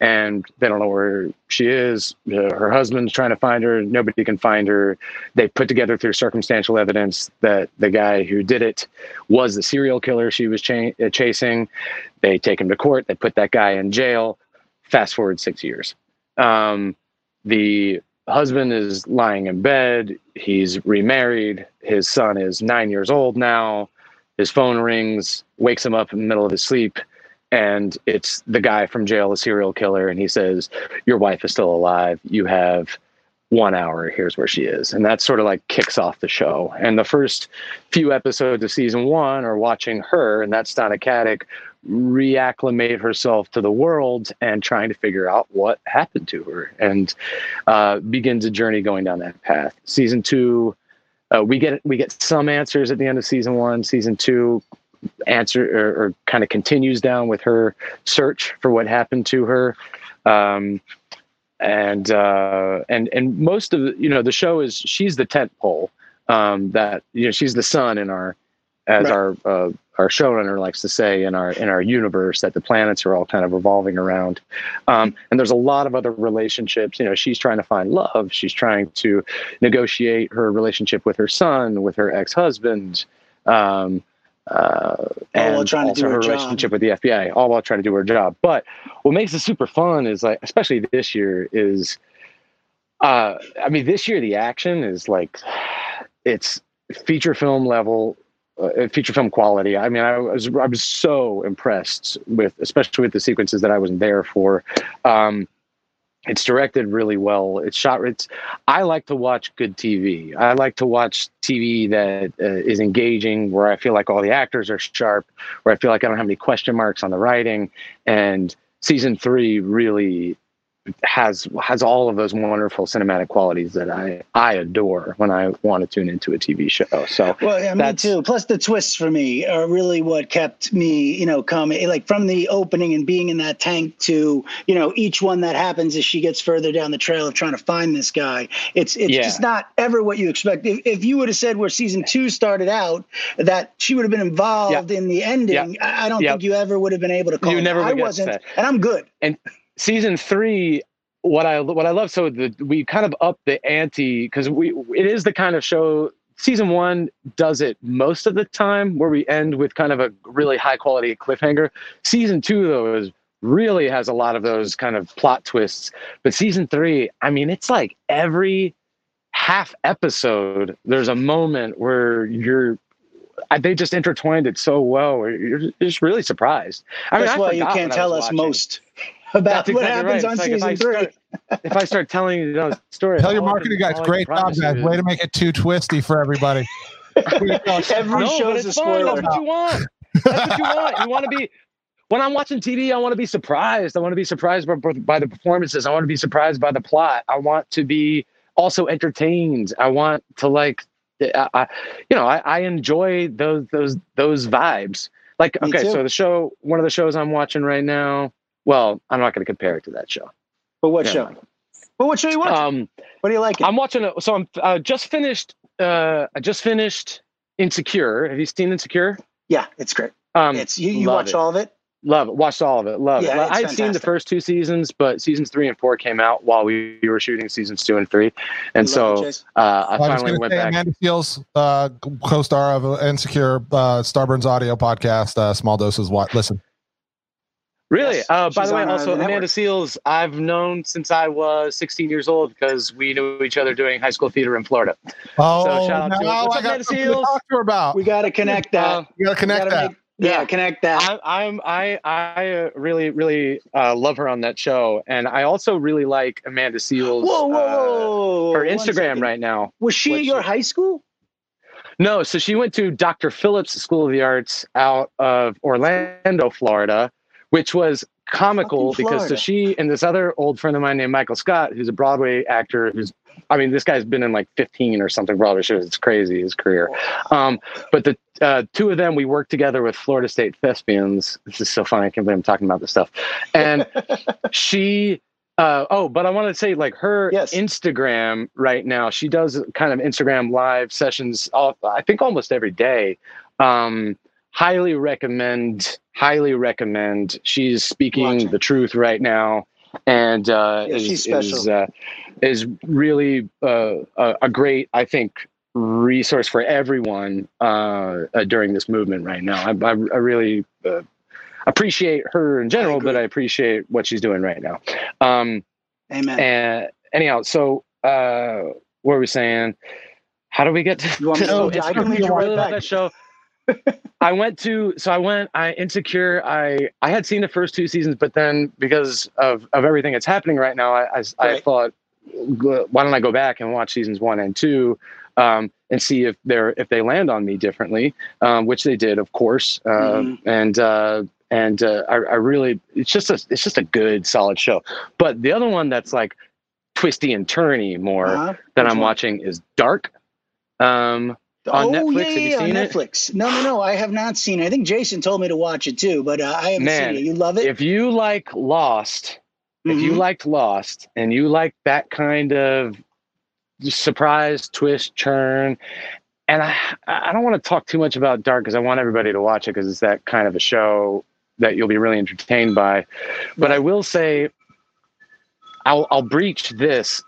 And they don't know where she is. Uh, her husband's trying to find her. Nobody can find her. They put together through circumstantial evidence that the guy who did it was the serial killer she was uh, chasing. They take him to court. They put that guy in jail. Fast forward six years. Um, the husband is lying in bed. He's remarried. His son is nine years old now. His phone rings, wakes him up in the middle of his sleep, and it's the guy from jail, a serial killer. And he says, Your wife is still alive. You have one hour. Here's where she is. And that sort of like kicks off the show. And the first few episodes of season one are watching her, and that's Stana Katic reacclimate herself to the world and trying to figure out what happened to her and uh, begins a journey going down that path. Season two, uh, we get we get some answers at the end of season one. Season two answer or, or kind of continues down with her search for what happened to her. Um, and uh, and and most of the you know the show is she's the tent pole um, that you know she's the sun in our as right. our uh, our showrunner likes to say in our in our universe that the planets are all kind of revolving around. Um, and there's a lot of other relationships. You know she's trying to find love. She's trying to negotiate her relationship with her son with her ex-husband um, uh, and also her, her relationship with the FBI, all while trying to do her job. But what makes it super fun is like, especially this year, is uh, I mean, this year the action is like it's feature film level uh, feature film quality. I mean, I was I was so impressed with, especially with the sequences that I wasn't there for. Um, it's directed really well. It's shot. It's. I like to watch good TV. I like to watch TV that uh, is engaging, where I feel like all the actors are sharp, where I feel like I don't have any question marks on the writing. And season three really has has all of those wonderful cinematic qualities that I I adore when I want to tune into a TV show. So well, yeah, me too. Plus the twists for me are really what kept me, you know, coming like from the opening and being in that tank to you know each one that happens as she gets further down the trail of trying to find this guy. It's it's yeah. just not ever what you expect. If, if you would have said where season two started out that she would have been involved in the ending, I, I, don't think you ever would have been able to call. You never. I wasn't, and I'm good. And season three what I what I love so the we kind of up the ante because we it is the kind of show season one does it most of the time where we end with kind of a really high quality cliffhanger. Season two though is really has a lot of those kind of plot twists. But season three, I mean, it's like every half episode there's a moment where you're they just intertwined it so well. You're just really surprised. I That's mean, why you can't tell us watching. most about what happens right. on season like three. Start, [laughs] if I start telling you the story, tell your marketing guys, great job, guys. Way to make it too twisty for everybody. [laughs] [laughs] Every no, show is a spoiler. That's what you want. That's what you want. You want to be. When I'm watching TV, I want to be surprised. I want to be surprised by, by the performances. I want to be surprised by the plot. I want to be also entertained. I want to like, I, I you know, I, I enjoy those those those vibes. Like, okay, so the show, one of the shows I'm watching right now, well, I'm not going to compare it to that show. But what Never show? mind. But what show you watching? Um, what do you like? I'm watching it. So I'm uh, just finished. Uh, I just finished Insecure. Have you seen Insecure? yeah, it's great. Um, it's you. You watch it. all of it. Love it. Watched all of it. Love Yeah, it. it's I had seen the first two seasons, but seasons three and four came out while we were shooting seasons two and three, and You love it, so uh, I I was finally going to went say back. Amanda Seales, uh, co-star of Insecure, uh, Starburns audio podcast, uh, Small Doses. What? Listen, Really? Yes, uh, by the way, uh, also the Amanda network. Seales, I've known since I was 16 years old because we knew each other doing high school theater in Florida. oh, shout out to- now what's I up, got Amanda something to Seales? talk to her about. We got to connect that. Uh, you got to We connect gotta that. make- yeah, Yeah. connect that. I, I'm I I uh, really really uh, love her on that show, and I also really like Amanda Seales. whoa, whoa, uh, whoa! her Instagram right now. Was she at your high school? No, so she went to Dr. Phillips School of the Arts out of Orlando, Florida, which was comical because so she and this other old friend of mine named Michael Scott, who's a Broadway actor, who's I mean, this guy's been in like 15 or something Broadway shows. It's crazy his career. Um, but the uh, two of them, we worked together with Florida State Thespians. This is so funny. I can't believe I'm talking about this stuff. And [laughs] she, uh, oh, but I want to say like her Yes. Instagram right now, she does kind of Instagram live sessions, all, I think almost every day. Um, highly recommend, highly recommend. She's speaking the truth right now. And uh, Yeah, is, special. is, uh, is really uh, a, a great, I think, resource for everyone uh, uh, during this movement right now. I, I, I really uh, appreciate her in general, but. I appreciate what she's doing right now. Um, Amen. and anyhow, so uh, what were we saying? How do we get to? You want me to- [laughs] Oh, I Insecure. can lead you I really that show. [laughs] I went to so I went I insecure I I had seen the first two seasons but then because of of everything that's happening right now I I, I thought why don't I go back and watch seasons one and two um, and see if they're if they land on me differently um, which they did of course uh, Mhm. and uh, and uh, I, I really it's just a it's just a good solid show but the other one that's like twisty and turny more Uh-huh. that Which I'm watching is Dark um, on oh, Netflix. Yeah, Have you seen it? Netflix. No, no, no. I have not seen it. I think Jason told me to watch it too, but uh, I haven't Man, seen it. You love it? if you like Lost, if you Mhm. liked Lost and you like that kind of surprise twist churn, and I I don't want to talk too much about Dark because I want everybody to watch it because it's that kind of a show that you'll be really entertained by. But I will say, I'll I'll breach this.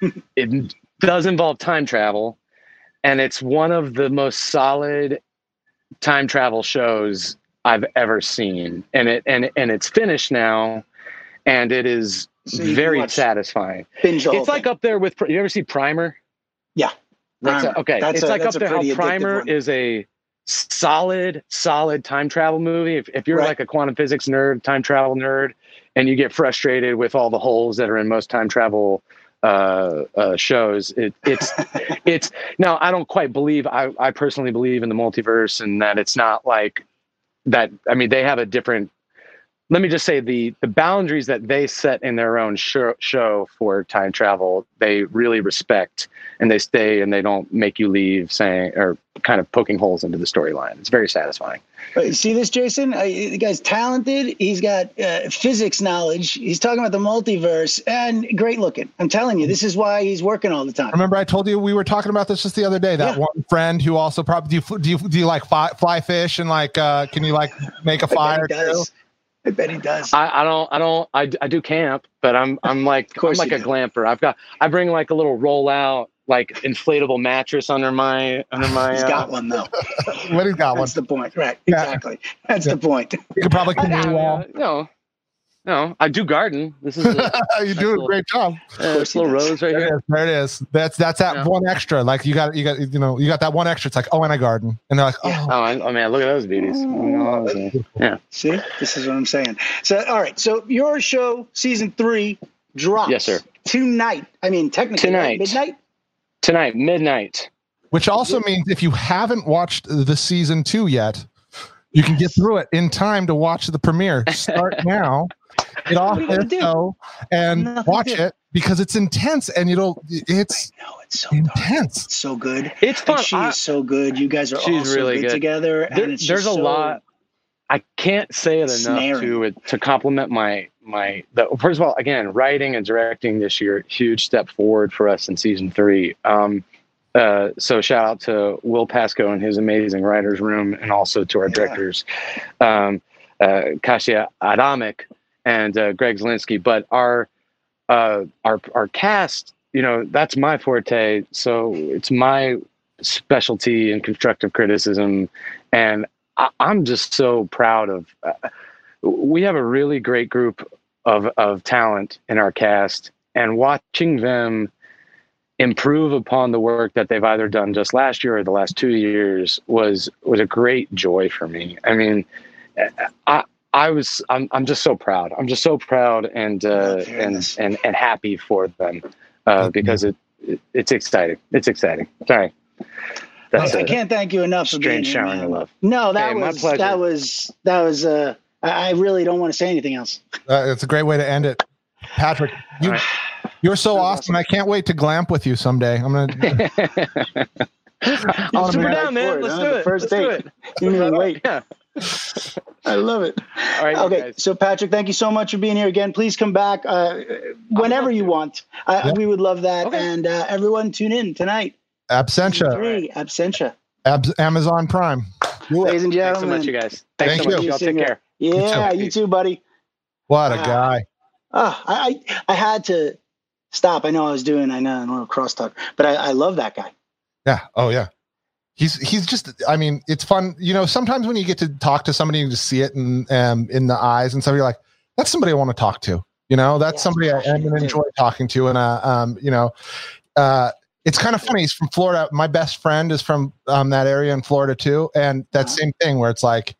[laughs] it does involve time travel, and it's one of the most solid time travel shows I've ever seen, and it and and it's finished now, and it is So very satisfying. Binge It's like thing. up there with you ever see Primer? Yeah, That's Primer. okay. That's it's a- like up a there. How Primer one. is a solid, solid time travel movie. If if you're Right. like a quantum physics nerd, time travel nerd, and you get frustrated with all the holes that are in most time travel uh, uh, shows, it, it's [laughs] it's now I don't quite believe I, I personally believe in the multiverse and that it's not like that I mean they have a different let me just say the the boundaries that they set in their own show, show for time travel they really respect and they stay and they don't make you leave saying or kind of poking holes into the storyline. It's very satisfying see this, Jason? Uh, the guy's talented. He's got uh, physics knowledge. He's talking about the multiverse and great looking. I'm telling you, this is why he's working all the time. Remember, I told you we were talking about this just the other day. That Yeah. one friend who also probably do you do you, do you like fly, fly fish and like uh, can you like make a I fire bet too? I bet he does. I, I don't I don't I, I do camp but I'm I'm like I'm like a do. glamper I've got I bring like a little roll out like inflatable mattress under my under [laughs] my He's uh, got one though. [laughs] What he's got one? That's the point, right? Yeah. Exactly. That's Yeah. the point. You could probably I, canoe well. no no I do garden this is [laughs] a, you do a great job. uh, course he little does. rose right There here is. There it is. That's that's that Yeah. one extra. Like you got you got you know you got that one extra. It's like oh and I garden and they're like oh Yeah. oh, I, oh man look at those beauties Oh, yeah See, this is what I'm saying. So, all right. So, your show, season three, drops. Yes, sir. Tonight. I mean, technically. Tonight. midnight. Tonight midnight Which also means if you haven't watched the season two yet, you can get through it in time to watch the premiere. [laughs] Start now, get off What are this show, and Nothing watch it because it's intense and you don't. It's No, it's so intense. It's so good. it's And fun she I- is so good. You guys are all She's so really good, good. together. There- and it's there's just a so- lot I can't say it enough Snaring. to to compliment my my. The, first of all, again, writing and directing this year, huge step forward for us in season three. Um, uh, so shout out to Will Pascoe and his amazing writers room, and also to our Yeah. directors, um, uh, Kasia Adamik and uh, Greg Zglinski. But our uh, our our cast, you know, that's my forte. So it's my specialty in constructive criticism, and I, I'm just so proud of. Uh, we have a really great group of of talent in our cast, and watching them improve upon the work that they've either done just last year or the last two years was was a great joy for me. I mean, I I was I'm I'm just so proud. I'm just so proud and uh, Love and, and and happy for them uh, because it, it it's exciting. It's exciting. Sorry. That's I a can't thank you enough for being strange here, of love. No, that Hey, was that was that was. Uh, I I really don't want to say anything else. Uh, it's a great way to end it. Patrick, you, All right. you're so That was awesome. I can't wait to glamp with you someday. I'm gonna. [laughs] I'm Super gonna down, man. it, Let's huh? do it. first Let's do date. it. You didn't even wait. [laughs] Yeah. I love it. All right, Okay, guys. so Patrick, thank you so much for being here again. Please come back uh, whenever you to. want. I, Yeah. We would love that. Okay. And uh, everyone, tune in tonight. Absentia, Three, Absentia. Abs- Amazon Prime. Ladies and Thanks so gentlemen. much, you guys. Thank Thanks so much. you. Y'all take care. Yeah, you too, buddy. What a Wow. guy. Oh, I, I I had to stop. I know I was doing, I know, a little crosstalk, but I, I love that guy. Yeah. Oh yeah. He's he's just. I mean, it's fun. You know, sometimes when you get to talk to somebody and just see it in um, in the eyes and stuff, you're like, that's somebody I want to talk to. You know, that's Yeah, somebody I, passionate, gonna enjoy talking to. And uh, um, you know, uh, it's kind of funny. He's from Florida. My best friend is from um, that area in Florida too, and that Uh-huh. same thing where it's like.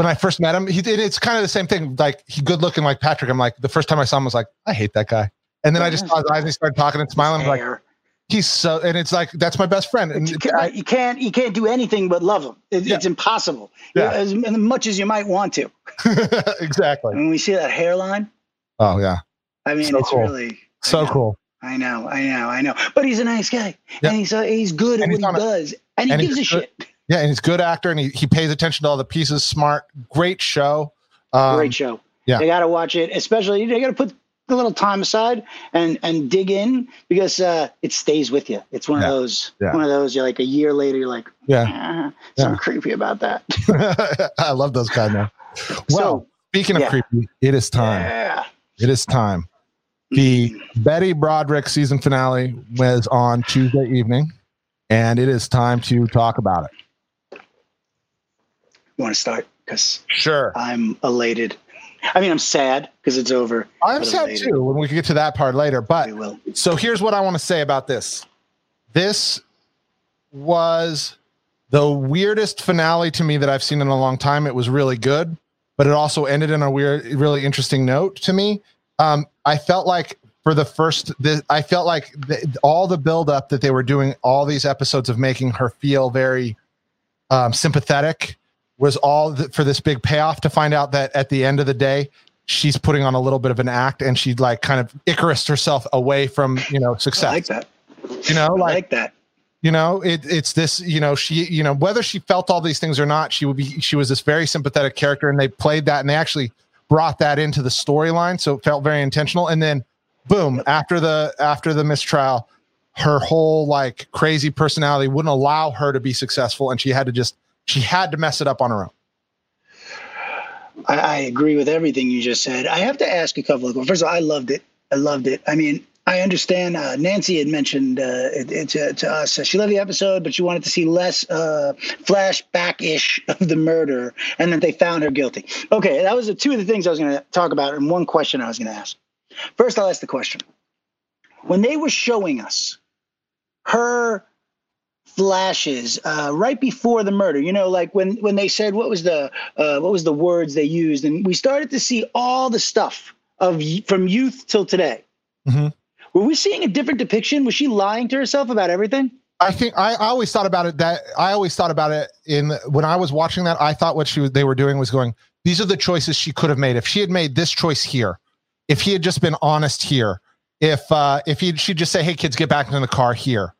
When I first met him, he did. It's kind of the same thing. Like he good looking like Patrick. I'm like the first time I saw him I was like, I hate that guy. And then I just saw his eyes and he started talking and smiling. I'm like, he's so and it's like that's my best friend and you, can't, you can't you can't do anything but love him. It, Yeah. It's impossible. Yeah. As, as much as you might want to. [laughs] Exactly When we see that hairline, oh yeah I mean, So it's cool. really so know, cool I know, I know, I know. But he's a nice guy, Yeah. and he's uh, he's good at And what he a- does, and he and gives a shit. Yeah and he's a good actor and he, he pays attention to all the pieces smart great show um, Great show. yeah. you got to watch it. Especially you got to put a little time aside and and dig in because uh, it stays with you. It's one Yeah. of those Yeah. one of those. You're like a year later, you're like, yeah ah, something Yeah. creepy about that. [laughs] i love those guys now well So, speaking of creepy it is time Yeah. it is time the betty broderick season finale was on tuesday evening and it is time to talk about it You want to start? Because sure I'm elated. I mean, I'm sad because it's over. i'm sad elated. too when we get to that part later but We will. so here's what I want to say about this. This was the weirdest finale to me that I've seen in a long time. It was really good, but it also ended in a weird, really interesting note to me. Um, I felt like for the first, the, I felt like the, all the buildup that they were doing, all these episodes of making her feel very um, sympathetic, was all th- for this big payoff to find out that at the end of the day, she's putting on a little bit of an act and she like kind of Icarus herself away from you know I success. like that. You know, I like like that. you know it, it's this you know she you know whether she felt all these things or not she would be she was this very sympathetic character and they played that and they actually brought that into the storyline so it felt very intentional and then boom after the after the mistrial her whole like crazy personality wouldn't allow her to be successful and she had to just she had to mess it up on her own I, I agree with everything you just said. I have to ask a couple of questions. First of all, I loved it. I loved it. I mean, I understand. Uh, Nancy had mentioned uh, it, it, to, to us. Uh, she loved the episode, but she wanted to see less uh, flashback ish [laughs] of the murder, and that they found her guilty. Okay, that was the two of the things I was going to talk about, and one question I was going to ask. First, I'll ask the question: When they were showing us her flashes uh, right before the murder. You know, like when when they said what was the uh, what was the words they used, and we started to see all the stuff of from youth till today. Mhm. Were we seeing a different depiction? Was she lying to herself about everything? I think I, I always thought about it that I always thought about it in when I was watching that I thought what she they were doing was going these are the choices she could have made if she had made this choice here if he had just been honest here if uh if he she'd just say hey kids get back in the car here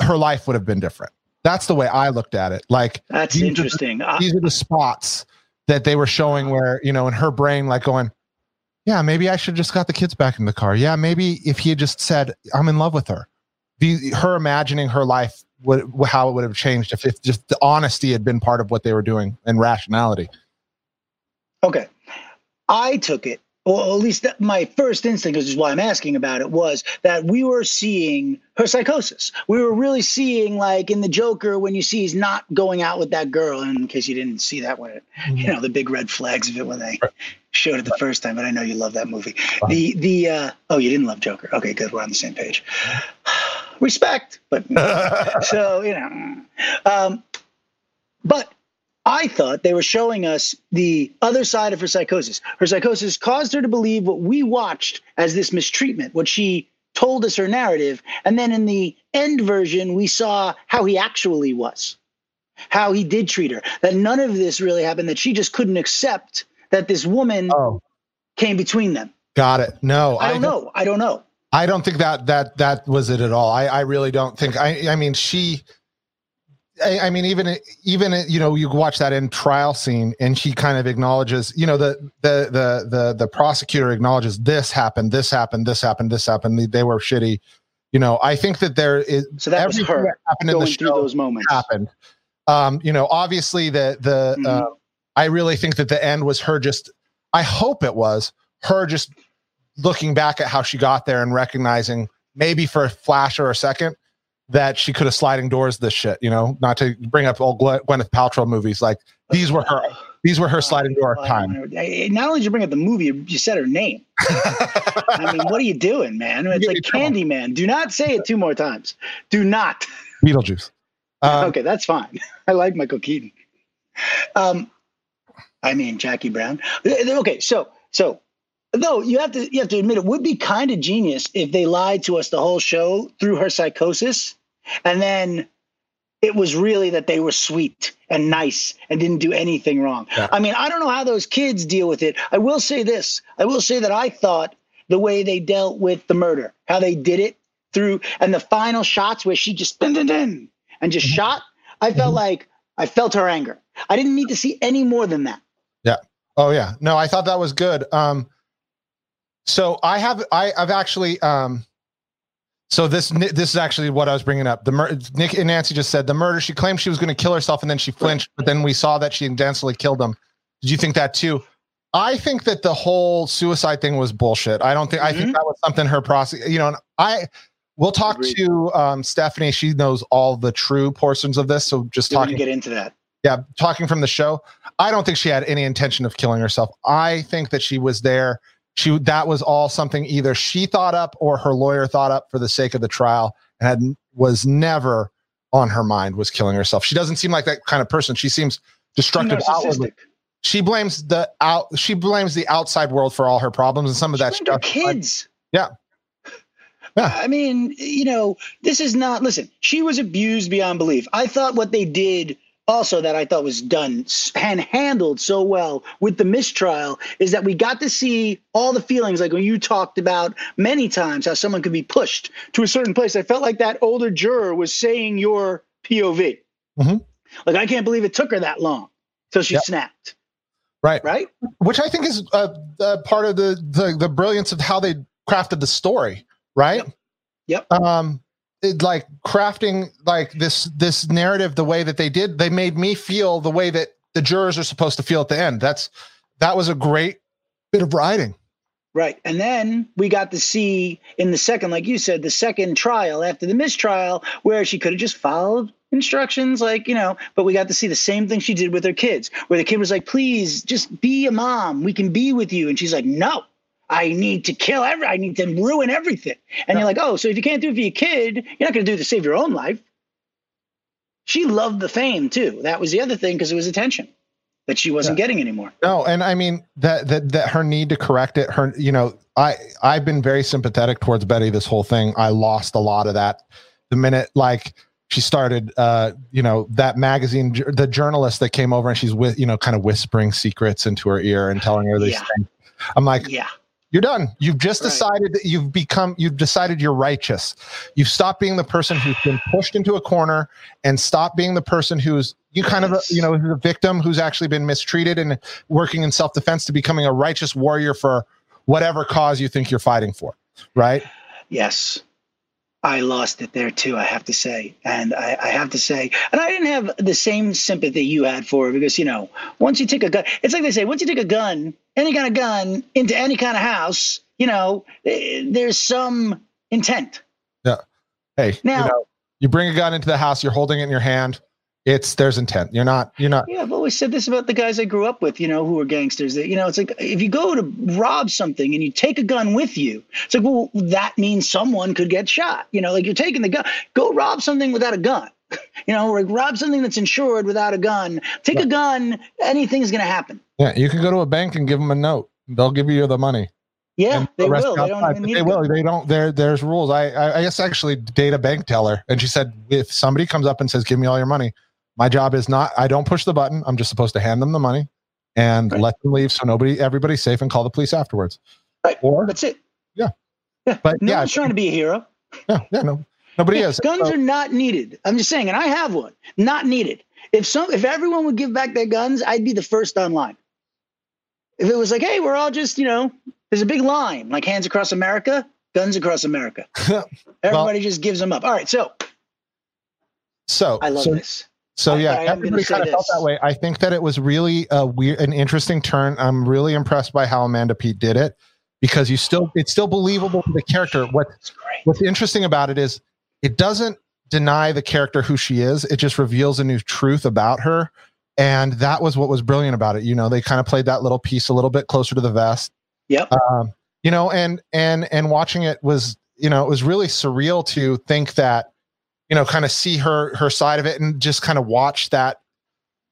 her life would have been different. That's the way I looked at it. Like That's These are the- interesting. These are the spots that they were showing where you know in her brain like going yeah maybe i should just got the kids back in the car. Yeah maybe if he had just said i'm in love with her the her imagining her life what how it would have changed if, if just the honesty had been part of what they were doing and rationality. Okay. I took it, well, at least that my first instinct, which is why I'm asking about it, was that we were seeing her psychosis. We were really seeing, like in the Joker, when you see he's not going out with that girl. And in case you didn't see that one, you know, the big red flags of it when they showed it the first time. But I know you love that movie. The the uh, oh, you didn't love Joker. Okay, good. We're on the same page. [sighs] Respect, but [laughs] so you know, um, but I thought they were showing us the other side of her psychosis. Her psychosis caused her to believe what we watched as this mistreatment, what she told us her narrative. And then in the end version, we saw how he actually was, how he did treat her, that none of this really happened, that she just couldn't accept that this woman oh came between them. got it no I don't know. I don't know. I don't think that that that was it at all. I I really don't think. I I mean she. I, I mean, even even you know, you watch that in trial scene, and she kind of acknowledges, you know, the the the the the prosecutor acknowledges this happened, this happened, this happened, this happened. They, they were shitty. You know, I think that there is So that was her that happened in the through show those moments. happened. Um, you know, obviously the the Mhm. uh, I really think that the end was her just. I hope it was her just looking back at how she got there and recognizing maybe for a flash or a second that she could have sliding doors this shit. You know, not to bring up old Gwyneth Paltrow movies like these were her these were her sliding door time. don't know. I- Not only did you bring up the movie, you said her name. I mean, what are you doing, man? It's [laughs] like. Candyman. Do not say it two more times. Do not. Beetlejuice. [laughs] Um, okay, that's fine. [laughs] I like Michael Keaton. Um, I mean Jackie Brown. Okay, so so though you have to you have to admit it would be kind of genius if they lied to us the whole show through her psychosis, and then it was really that they were sweet and nice and didn't do anything wrong. Yeah. I mean, I don't know how those kids deal with it. I will say this. I will say that I thought the way they dealt with the murder, how they did it through, and the final shots where she just dun, dun, dun, and just shot. I felt like I felt her anger. I didn't need to see any more than that. Yeah. Oh yeah, no, I thought that was good. Um, so I have I I've actually um, so this this is actually what I was bringing up. The mur- Nick and Nancy just said the murder. She claimed she was going to kill herself, and then she flinched, but then we saw that she intentionally killed him. Did you think that too? I think that the whole suicide thing was bullshit. I don't think I think that was something her process. You know, and I we'll talk Agreed. to um, Stephanie. She knows all the true portions of this. So just talking get into that. yeah, talking from the show, I don't think she had any intention of killing herself. I think that she was there. She that was all something either she thought up or her lawyer thought up for the sake of the trial, and had was never on her mind was killing herself. She doesn't seem like that kind of person. She seems destructive outwardly. She blames the out. She blames the outside world for all her problems, and some of that She her stuff. Kids. Yeah. Yeah. I mean, you know, this is not. Listen, she was abused beyond belief. I thought what they did also that I thought was done and handled so well with the mistrial is that we got to see all the feelings like when you talked about many times how someone could be pushed to a certain place. I felt like that older juror was saying your POV. Mhm. Like I can't believe it took her that long till she Yep. snapped. Right. Right? which I think is uh, uh, part of the, the the brilliance of how they crafted the story, right? Yep. Um, like crafting like this this narrative the way that they did, they made me feel the way that the jurors are supposed to feel at the end. That's that was a great bit of writing. Right. And then we got to see in the second, like you said, the second trial after the mistrial, where she could have just followed instructions, like, you know, but we got to see the same thing she did with her kids, where the kid was like, please just be a mom. We can be with you. And she's like, no, I need to kill every, I need to ruin everything. And you're like, oh, so if you can't do it for your kid, you're not going to do it to save your own life. She loved the fame too. That was the other thing because it was attention that she wasn't getting anymore. No, and I mean that that that her need to correct it. Her, you know, I I've been very sympathetic towards Betty this whole thing. I lost a lot of that the minute like she started. Uh, you know, that magazine, the journalist that came over and she's with you know kind of whispering secrets into her ear and telling her these Yeah. things. I'm like, Yeah. You're done. You've just Right. decided that you've become, you've decided you're righteous. You've stopped being the person who's been pushed into a corner and stopped being the person who's, you kind of, you know, who's a victim who's actually been mistreated and working in self defense to becoming a righteous warrior for whatever cause you think you're fighting for. Right. Yes. I lost it there too, I have to say. And I, I have to say, and I didn't have the same sympathy you had for her because, you know, once you take a gun, it's like they say, once you take a gun, any kind of gun, into any kind of house, you know, eh, there's some intent. Yeah. Hey, Now- you know, you bring a gun into the house, you're holding it in your hand. It's there's intent. You're not, you're not, Yeah, I've always said this about the guys I grew up with, you know, who were gangsters. That you know, it's like if you go to rob something and you take a gun with you, it's like, well, that means someone could get shot. You know, like you're taking the gun. Go rob something without a gun. You know, like rob something that's insured without a gun. Take a gun. Anything's gonna happen. yeah, you can go to a bank and give them a note. They'll give you the money. Yeah, they will. They don't. They will. They don't. There, there's rules. I, I, I guess actually date a bank teller, and she said if somebody comes up and says, "Give me all your money," my job is not. I don't push the button. I'm just supposed to hand them the money and Right. let them leave, so nobody, everybody's safe, and call the police afterwards. Right. Or, That's it. Yeah. Yeah. But, no yeah, one's trying to be a hero. yeah, yeah, no, nobody Yeah, is. Uh, guns So- are not needed. I'm just saying, and I have one. Not needed. If some, if everyone would give back their guns, I'd be the first online. If it was like, hey, we're all just, you know, there's a big line, like Hands Across America, Guns Across America. [laughs] Everybody just gives them up. All right, so so, I love so, this. So I- yeah, I everybody kind of felt that way. I think that it was really a weird, an interesting turn. I'm really impressed by how Amanda Peet did it because you still, it's still believable to the character. What What's interesting about it is it doesn't deny the character who she is. It just reveals a new truth about her, and that was what was brilliant about it. You know, they kind of played that little piece a little bit closer to the vest. Yep. Um, you know, and and and watching it was, you know, it was really surreal to think that, you know, kind of see her her side of it and just kind of watch that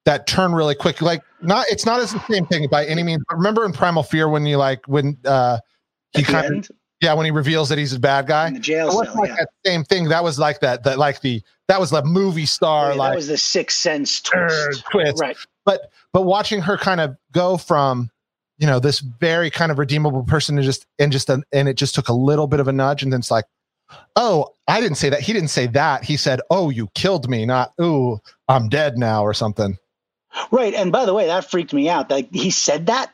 that turn really quick. Like not it's not as the same thing by any means. But remember in Primal Fear when you like when uh he At kind of yeah, when he reveals that he's a bad guy. in the jail cell. like yeah. that same thing. That was like that. That like the that was the movie star Yeah, like that was the sixth sense twist. twist. Right. But but watching her kind of go from you know this very kind of redeemable person to just and just a, and it just took a little bit of a nudge and then it's like oh I didn't say that he didn't say that he said oh you killed me not ooh I'm dead now or something Right. And by the way, that freaked me out. Like he said that.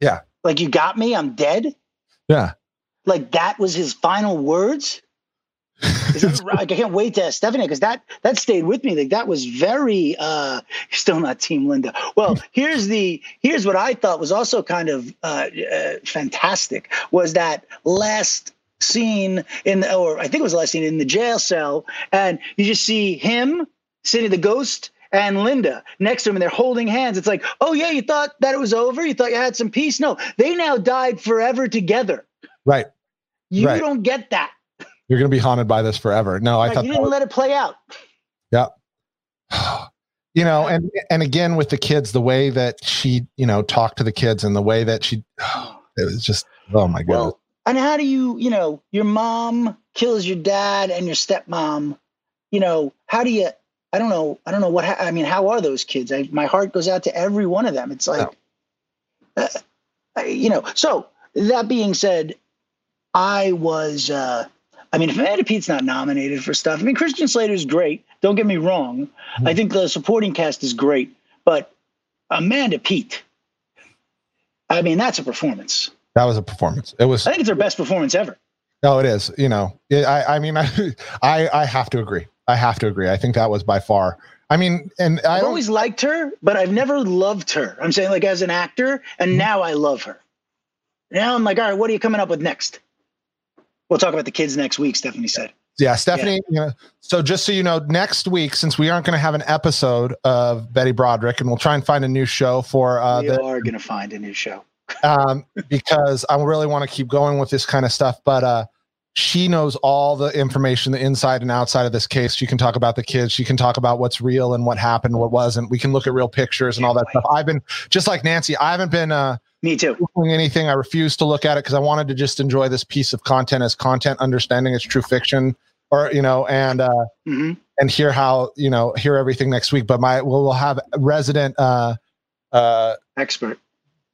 Yeah. Like you got me, I'm dead. yeah Like that was his final words. That [laughs] I can't wait to ask Stephanie because that that stayed with me. Like that was very uh [laughs] still not Team Linda. Well, here's the here's what I thought was also kind of uh, uh fantastic was that last scene in the or I think it was the last scene in the jail cell, and you just see him sitting the ghost and Linda next to him, and they're holding hands. It's like, oh yeah, you thought that it was over? You thought you had some peace? No, they now died forever together. right You Right. don't get that. you're gonna be haunted by this forever no I thought you didn't was- let it play out. Yeah. [sighs] you know and and again with the kids the way that she you know talked to the kids and the way that she [sighs] it was just oh my god. Well, and how do you, you know, your mom kills your dad and your stepmom, you know, how do you, I don't know, I don't know what, ha- I mean, how are those kids? I, my heart goes out to every one of them. It's like, uh, I- you know, so that being said, I was, uh, I mean, if Amanda Peet's not nominated for stuff, I mean, Christian Slater's great. Don't get me wrong. I think the supporting cast is great, but Amanda Peet, I mean, that's a performance. that was a performance it was I think it's her best performance ever. no it is you know it, i i mean [laughs] I, I i have to agree i have to agree i think that was by far i mean and i I've always liked her, but I've never loved her. I'm saying like as an actor, and Mm-hmm. now I love her. Now I'm like, all right, what are you coming up with next? We'll talk about the kids next week. Stephanie said. yeah stephanie you know so just so you know next week since we aren't going to have an episode of betty broderick and we'll try and find a new show for uh we the are gonna find a new show. [laughs] um, because I really want to keep going with this kind of stuff. But uh, she knows all the information, the inside and outside of this case. She can talk about the kids. She can talk about what's real and what happened, what wasn't. We can look at real pictures and all that stuff. I've been just like Nancy. I haven't been uh, Me too. anything. I refuse to look at it because I wanted to just enjoy this piece of content as content, understanding it's true fiction, or you know, and uh, hmm and hear how you know hear everything next week. But my we'll, we'll have resident uh, uh, Expert.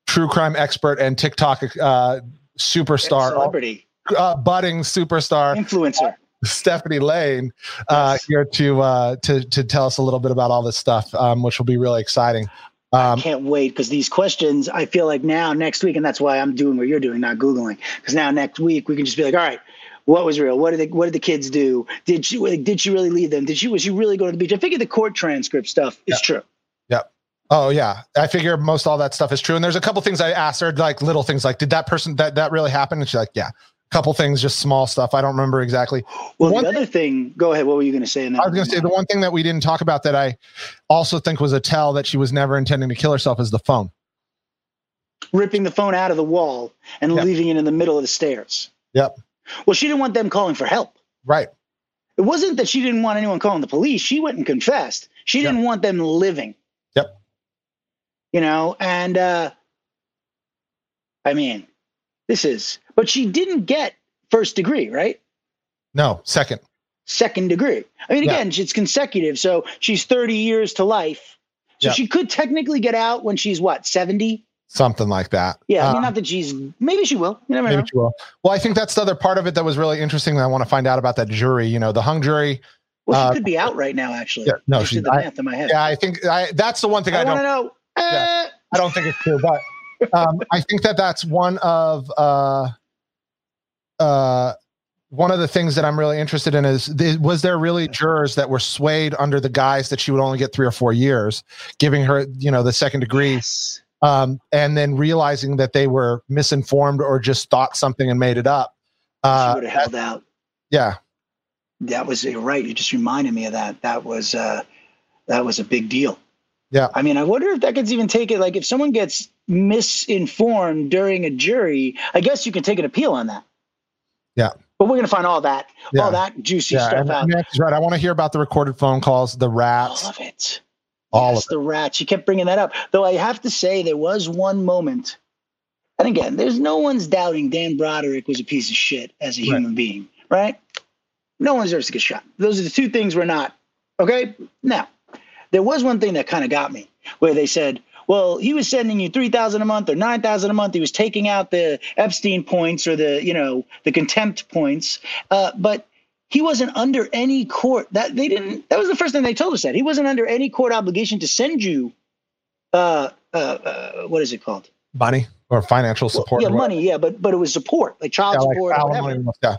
true crime expert and TikTok uh, superstar, Celebrity, uh, budding superstar influencer. Stephanie Lane uh, Yes. here to uh, to to tell us a little bit about all this stuff, um, which will be really exciting. Um, Can't wait because these questions, I feel like now next week, and that's why I'm doing what you're doing, not googling. Because now next week we can just be like, all right, what was real? What did the, what did the kids do? Did she like, did she really leave them? Did she was she really going to the beach? I figure the court transcript stuff is true. Yep. Oh yeah, I figure most all that stuff is true. And there's a couple things I asked her, like little things, like did that person that that really happen? And she's like, yeah. Couple things, just small stuff. I don't remember exactly. Well, One the other thing, go ahead. What were you going to say? In that I was going to say the one thing that we didn't talk about that I also think was a tell that she was never intending to kill herself is the phone. ripping the phone out of the wall and Yep. leaving it in the middle of the stairs. Yep. Well, she didn't want them calling for help. Right. It wasn't that she didn't want anyone calling the police. She went and confessed. She didn't want them living. Yep. You know, and uh I mean, this is but she didn't get first degree, right? No, second. Second degree. I mean, Yeah. again, it's consecutive. So she's 30 years to life. So Yeah. she could technically get out when she's what, 70? Something like that. Yeah, I Uh, mean, not that she's maybe she will. You never know. maybe she will. Well, I think that's the other part of it that was really interesting that I want to find out about that jury. You know, the hung jury. Well, she Uh, could be out right now, actually. Yeah, no, I she's- I- math in my head. Yeah, I think I, that's the one thing I, I, don't. know. Yeah. Uh, I don't think it's true, but um, I think that that's one of uh, uh, one of the things that I'm really interested in is was there really jurors that were swayed under the guise that she would only get three or four years, giving her you know the second degree, yes. um, and then realizing that they were misinformed or just thought something and made it up. she Uh, would have held out. yeah, That was you're right. You just reminded me of that. That was uh, that was a big deal. Yeah. I mean, I wonder if that gets even taken. Like, if someone gets misinformed during a jury, I guess you can take an appeal on that. Yeah. But we're gonna find all that, Yeah. all that juicy yeah. stuff And out. Right. I want to hear about the recorded phone calls, the rats, All of it. all yes, of the rats. You kept bringing that up. Though I have to say, there was one moment, and again, there's no one's doubting Dan Broderick was a piece of shit as a Right. human being, right? No one deserves to get shot. Those are the two things we're not. Okay? Now, there was one thing that kind of got me where they said, well, he was sending you 3000 a month or 9000 a month. He was taking out the Epstein points or the, you know, the contempt points. Uh, but he wasn't under any court that they didn't that was the first thing they told us that he wasn't under any court obligation to send you uh uh, uh what is it called money or financial Well, support. yeah money yeah but but it was support like child Yeah, like support or whatever. yeah.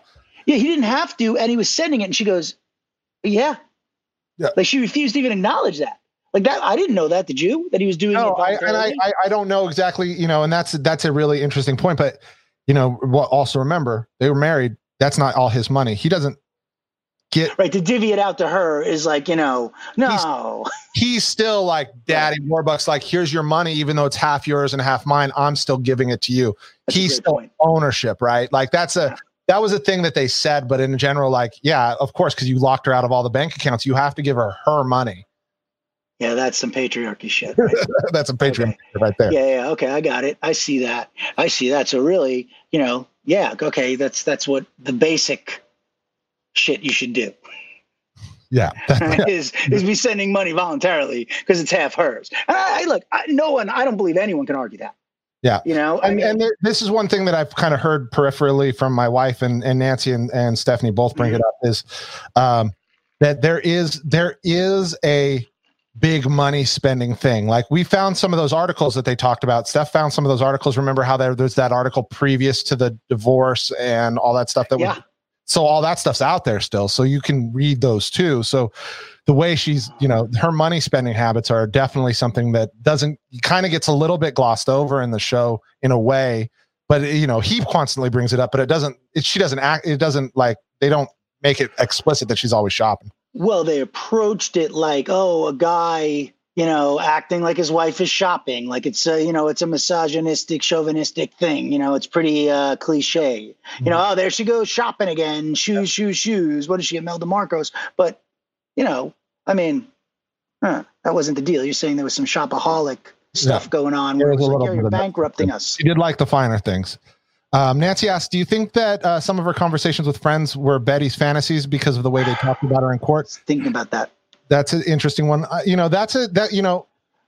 yeah he didn't have to and he was sending it and she goes yeah Yeah. like she refused to even acknowledge that like that i didn't know that did you that he was doing no, I, and I. I, don't know exactly, you know, and that's that's a really interesting point. But you know, what also remember they were married. That's not all his money. He doesn't get. right to divvy it out to her is like you know no He's still like [laughs] Daddy Warbucks. Like, here's your money, even though it's half yours and half mine. I'm still giving it to you. That's He's still point. ownership, right? Like that's a. That was a thing that they said, but in general, like, yeah, of course, because you locked her out of all the bank accounts, you have to give her her money. Yeah that's some patriarchy shit right? [laughs] That's a patriarchy Okay. right there. Yeah, yeah, okay, I got it. I see that. I see that. So really, you know, yeah, okay, that's that's what the basic shit you should do Yeah. [laughs] is is be sending money voluntarily because it's half hers. And I, I look, I, no one, I don't believe anyone can argue that. Yeah. you know, I and, mean, and this is one thing that I've kind of heard peripherally from my wife and, and Nancy and, and Stephanie both bring it up is um, that there is there is a big money spending thing. Like we found some of those articles that they talked about. Steph found some of those articles. Remember how there, there's that article previous to the divorce and all that stuff that was yeah, so all that stuff's out there still so you can read those too so the way she's you know her money spending habits are definitely something that doesn't kind of gets a little bit glossed over in the show in a way but you know he constantly brings it up but it doesn't it, she doesn't act it doesn't like they don't make it explicit that she's always shopping well, they approached it like, oh, a guy, you know, acting like his wife is shopping, like it's a, you know, it's a misogynistic, chauvinistic thing. You know, it's pretty uh, cliche. You know, oh, there she goes shopping again, shoes, shoes, shoes. What did she get, Melda Marcos? But, you know, I mean, huh, that wasn't the deal. You're saying there was some shopaholic stuff going on where it was was like, you're bankrupting us. she did like the finer things um, Nancy asked, "Do you think that uh, some of her conversations with friends were Betty's fantasies because of the way they talked about her in court?" Thinking about that. That's an interesting one. Uh, you know, that's a that you know,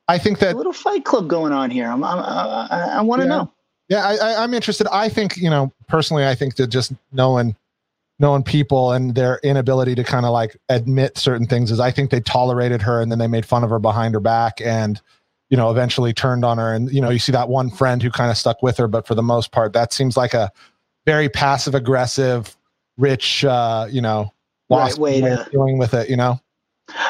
I think A that little fight club going on here. I'm, I'm, I, I, I want to Yeah. know. Yeah, I, I, I'm interested. I think you know personally, I think that just knowing knowing people and their inability to kind of like admit certain things is I think they tolerated her and then they made fun of her behind her back and you know eventually turned on her and you know you see that one friend who kind of stuck with her but for the most part that seems like a very passive aggressive rich uh you know Right way to- dealing with it you know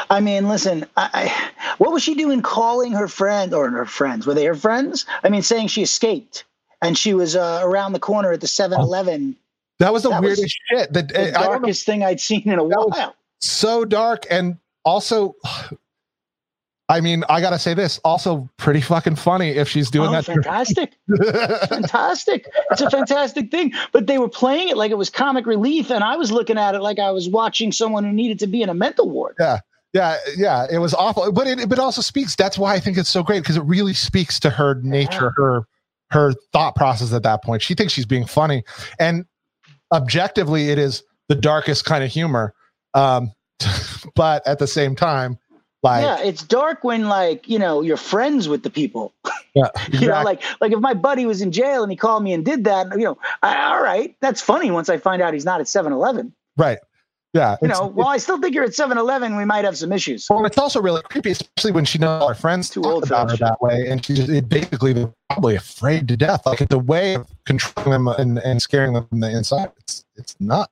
I mean, listen, I, I, what was she doing calling her friend or her friends? Were they her friends? I mean, saying she escaped and she was uh, around the corner at the 7 Eleven. that was the That was weirdest shit that The I darkest thing I'd seen in a while. so dark and also I mean, I gotta say this. Also, pretty fucking funny if she's doing Oh, that. fantastic. [laughs] fantastic. It's a fantastic thing. But they were playing it like it was comic relief, and I was looking at it like I was watching someone who needed to be in a mental ward. yeah, yeah, yeah. it was awful. But it, but also speaks. That's why I think it's so great because it really speaks to her nature, her her thought process at that point. She thinks she's being funny, and objectively, it is the darkest kind of humor. Um, [laughs] but at the same time, like yeah, it's dark when like you know you're friends with the people. [laughs] yeah, You know, like like if my buddy was in jail and he called me and did that, you know, I, all right, that's funny. Once I find out he's not at 7-Eleven, right, yeah. you know, while I still think you're at 7-Eleven, we might have some issues. Well, it's also really creepy, especially when she knows all her friends Too talk old about her that way, and she's it basically probably afraid to death. Like it's a way of controlling them and, and scaring them from the inside. It's it's nuts.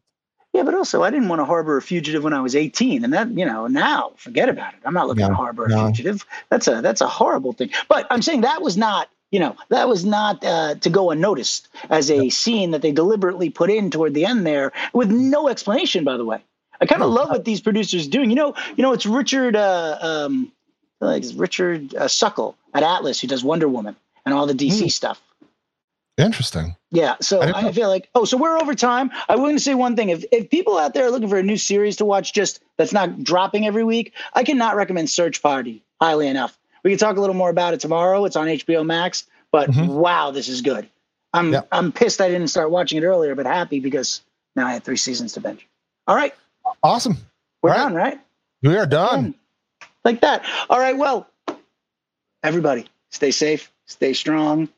Yeah, but also I didn't want to harbor a fugitive when I was 18, and that you know now forget about it. I'm not looking No, to harbor a fugitive. That's a that's a horrible thing. But I'm saying that was not you know that was not uh, to go unnoticed as a scene that they deliberately put in toward the end there with no explanation. By the way, I kind of love what these producers are doing. You know, you know it's Richard uh, um, like Richard uh, Suckle at Atlas who does Wonder Woman and all the DC Hmm. stuff. Interesting. Yeah, so I I, feel like oh, so we're over time. I want to say one thing: if if people out there are looking for a new series to watch, just that's not dropping every week, I cannot recommend Search Party highly enough. We can talk a little more about it tomorrow. It's on HBO Max, but Mhm. wow, this is good. I'm Yeah. I'm pissed I didn't start watching it earlier, but happy because now I had three seasons to binge. All right, Awesome. we're All right. done, right? We are done. Like that. All right. Well, everybody, stay safe, stay strong.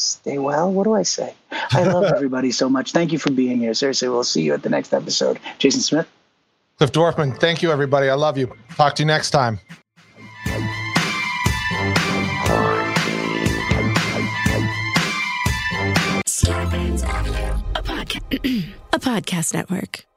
Stay well. What do I say? I love [laughs] everybody so much. Thank you for being here. Seriously, we'll see you at the next episode. Jason Smith. Cliff Dorfman. Thank you, everybody. I love you. Talk to you next time. [clears throat] A, podcast network.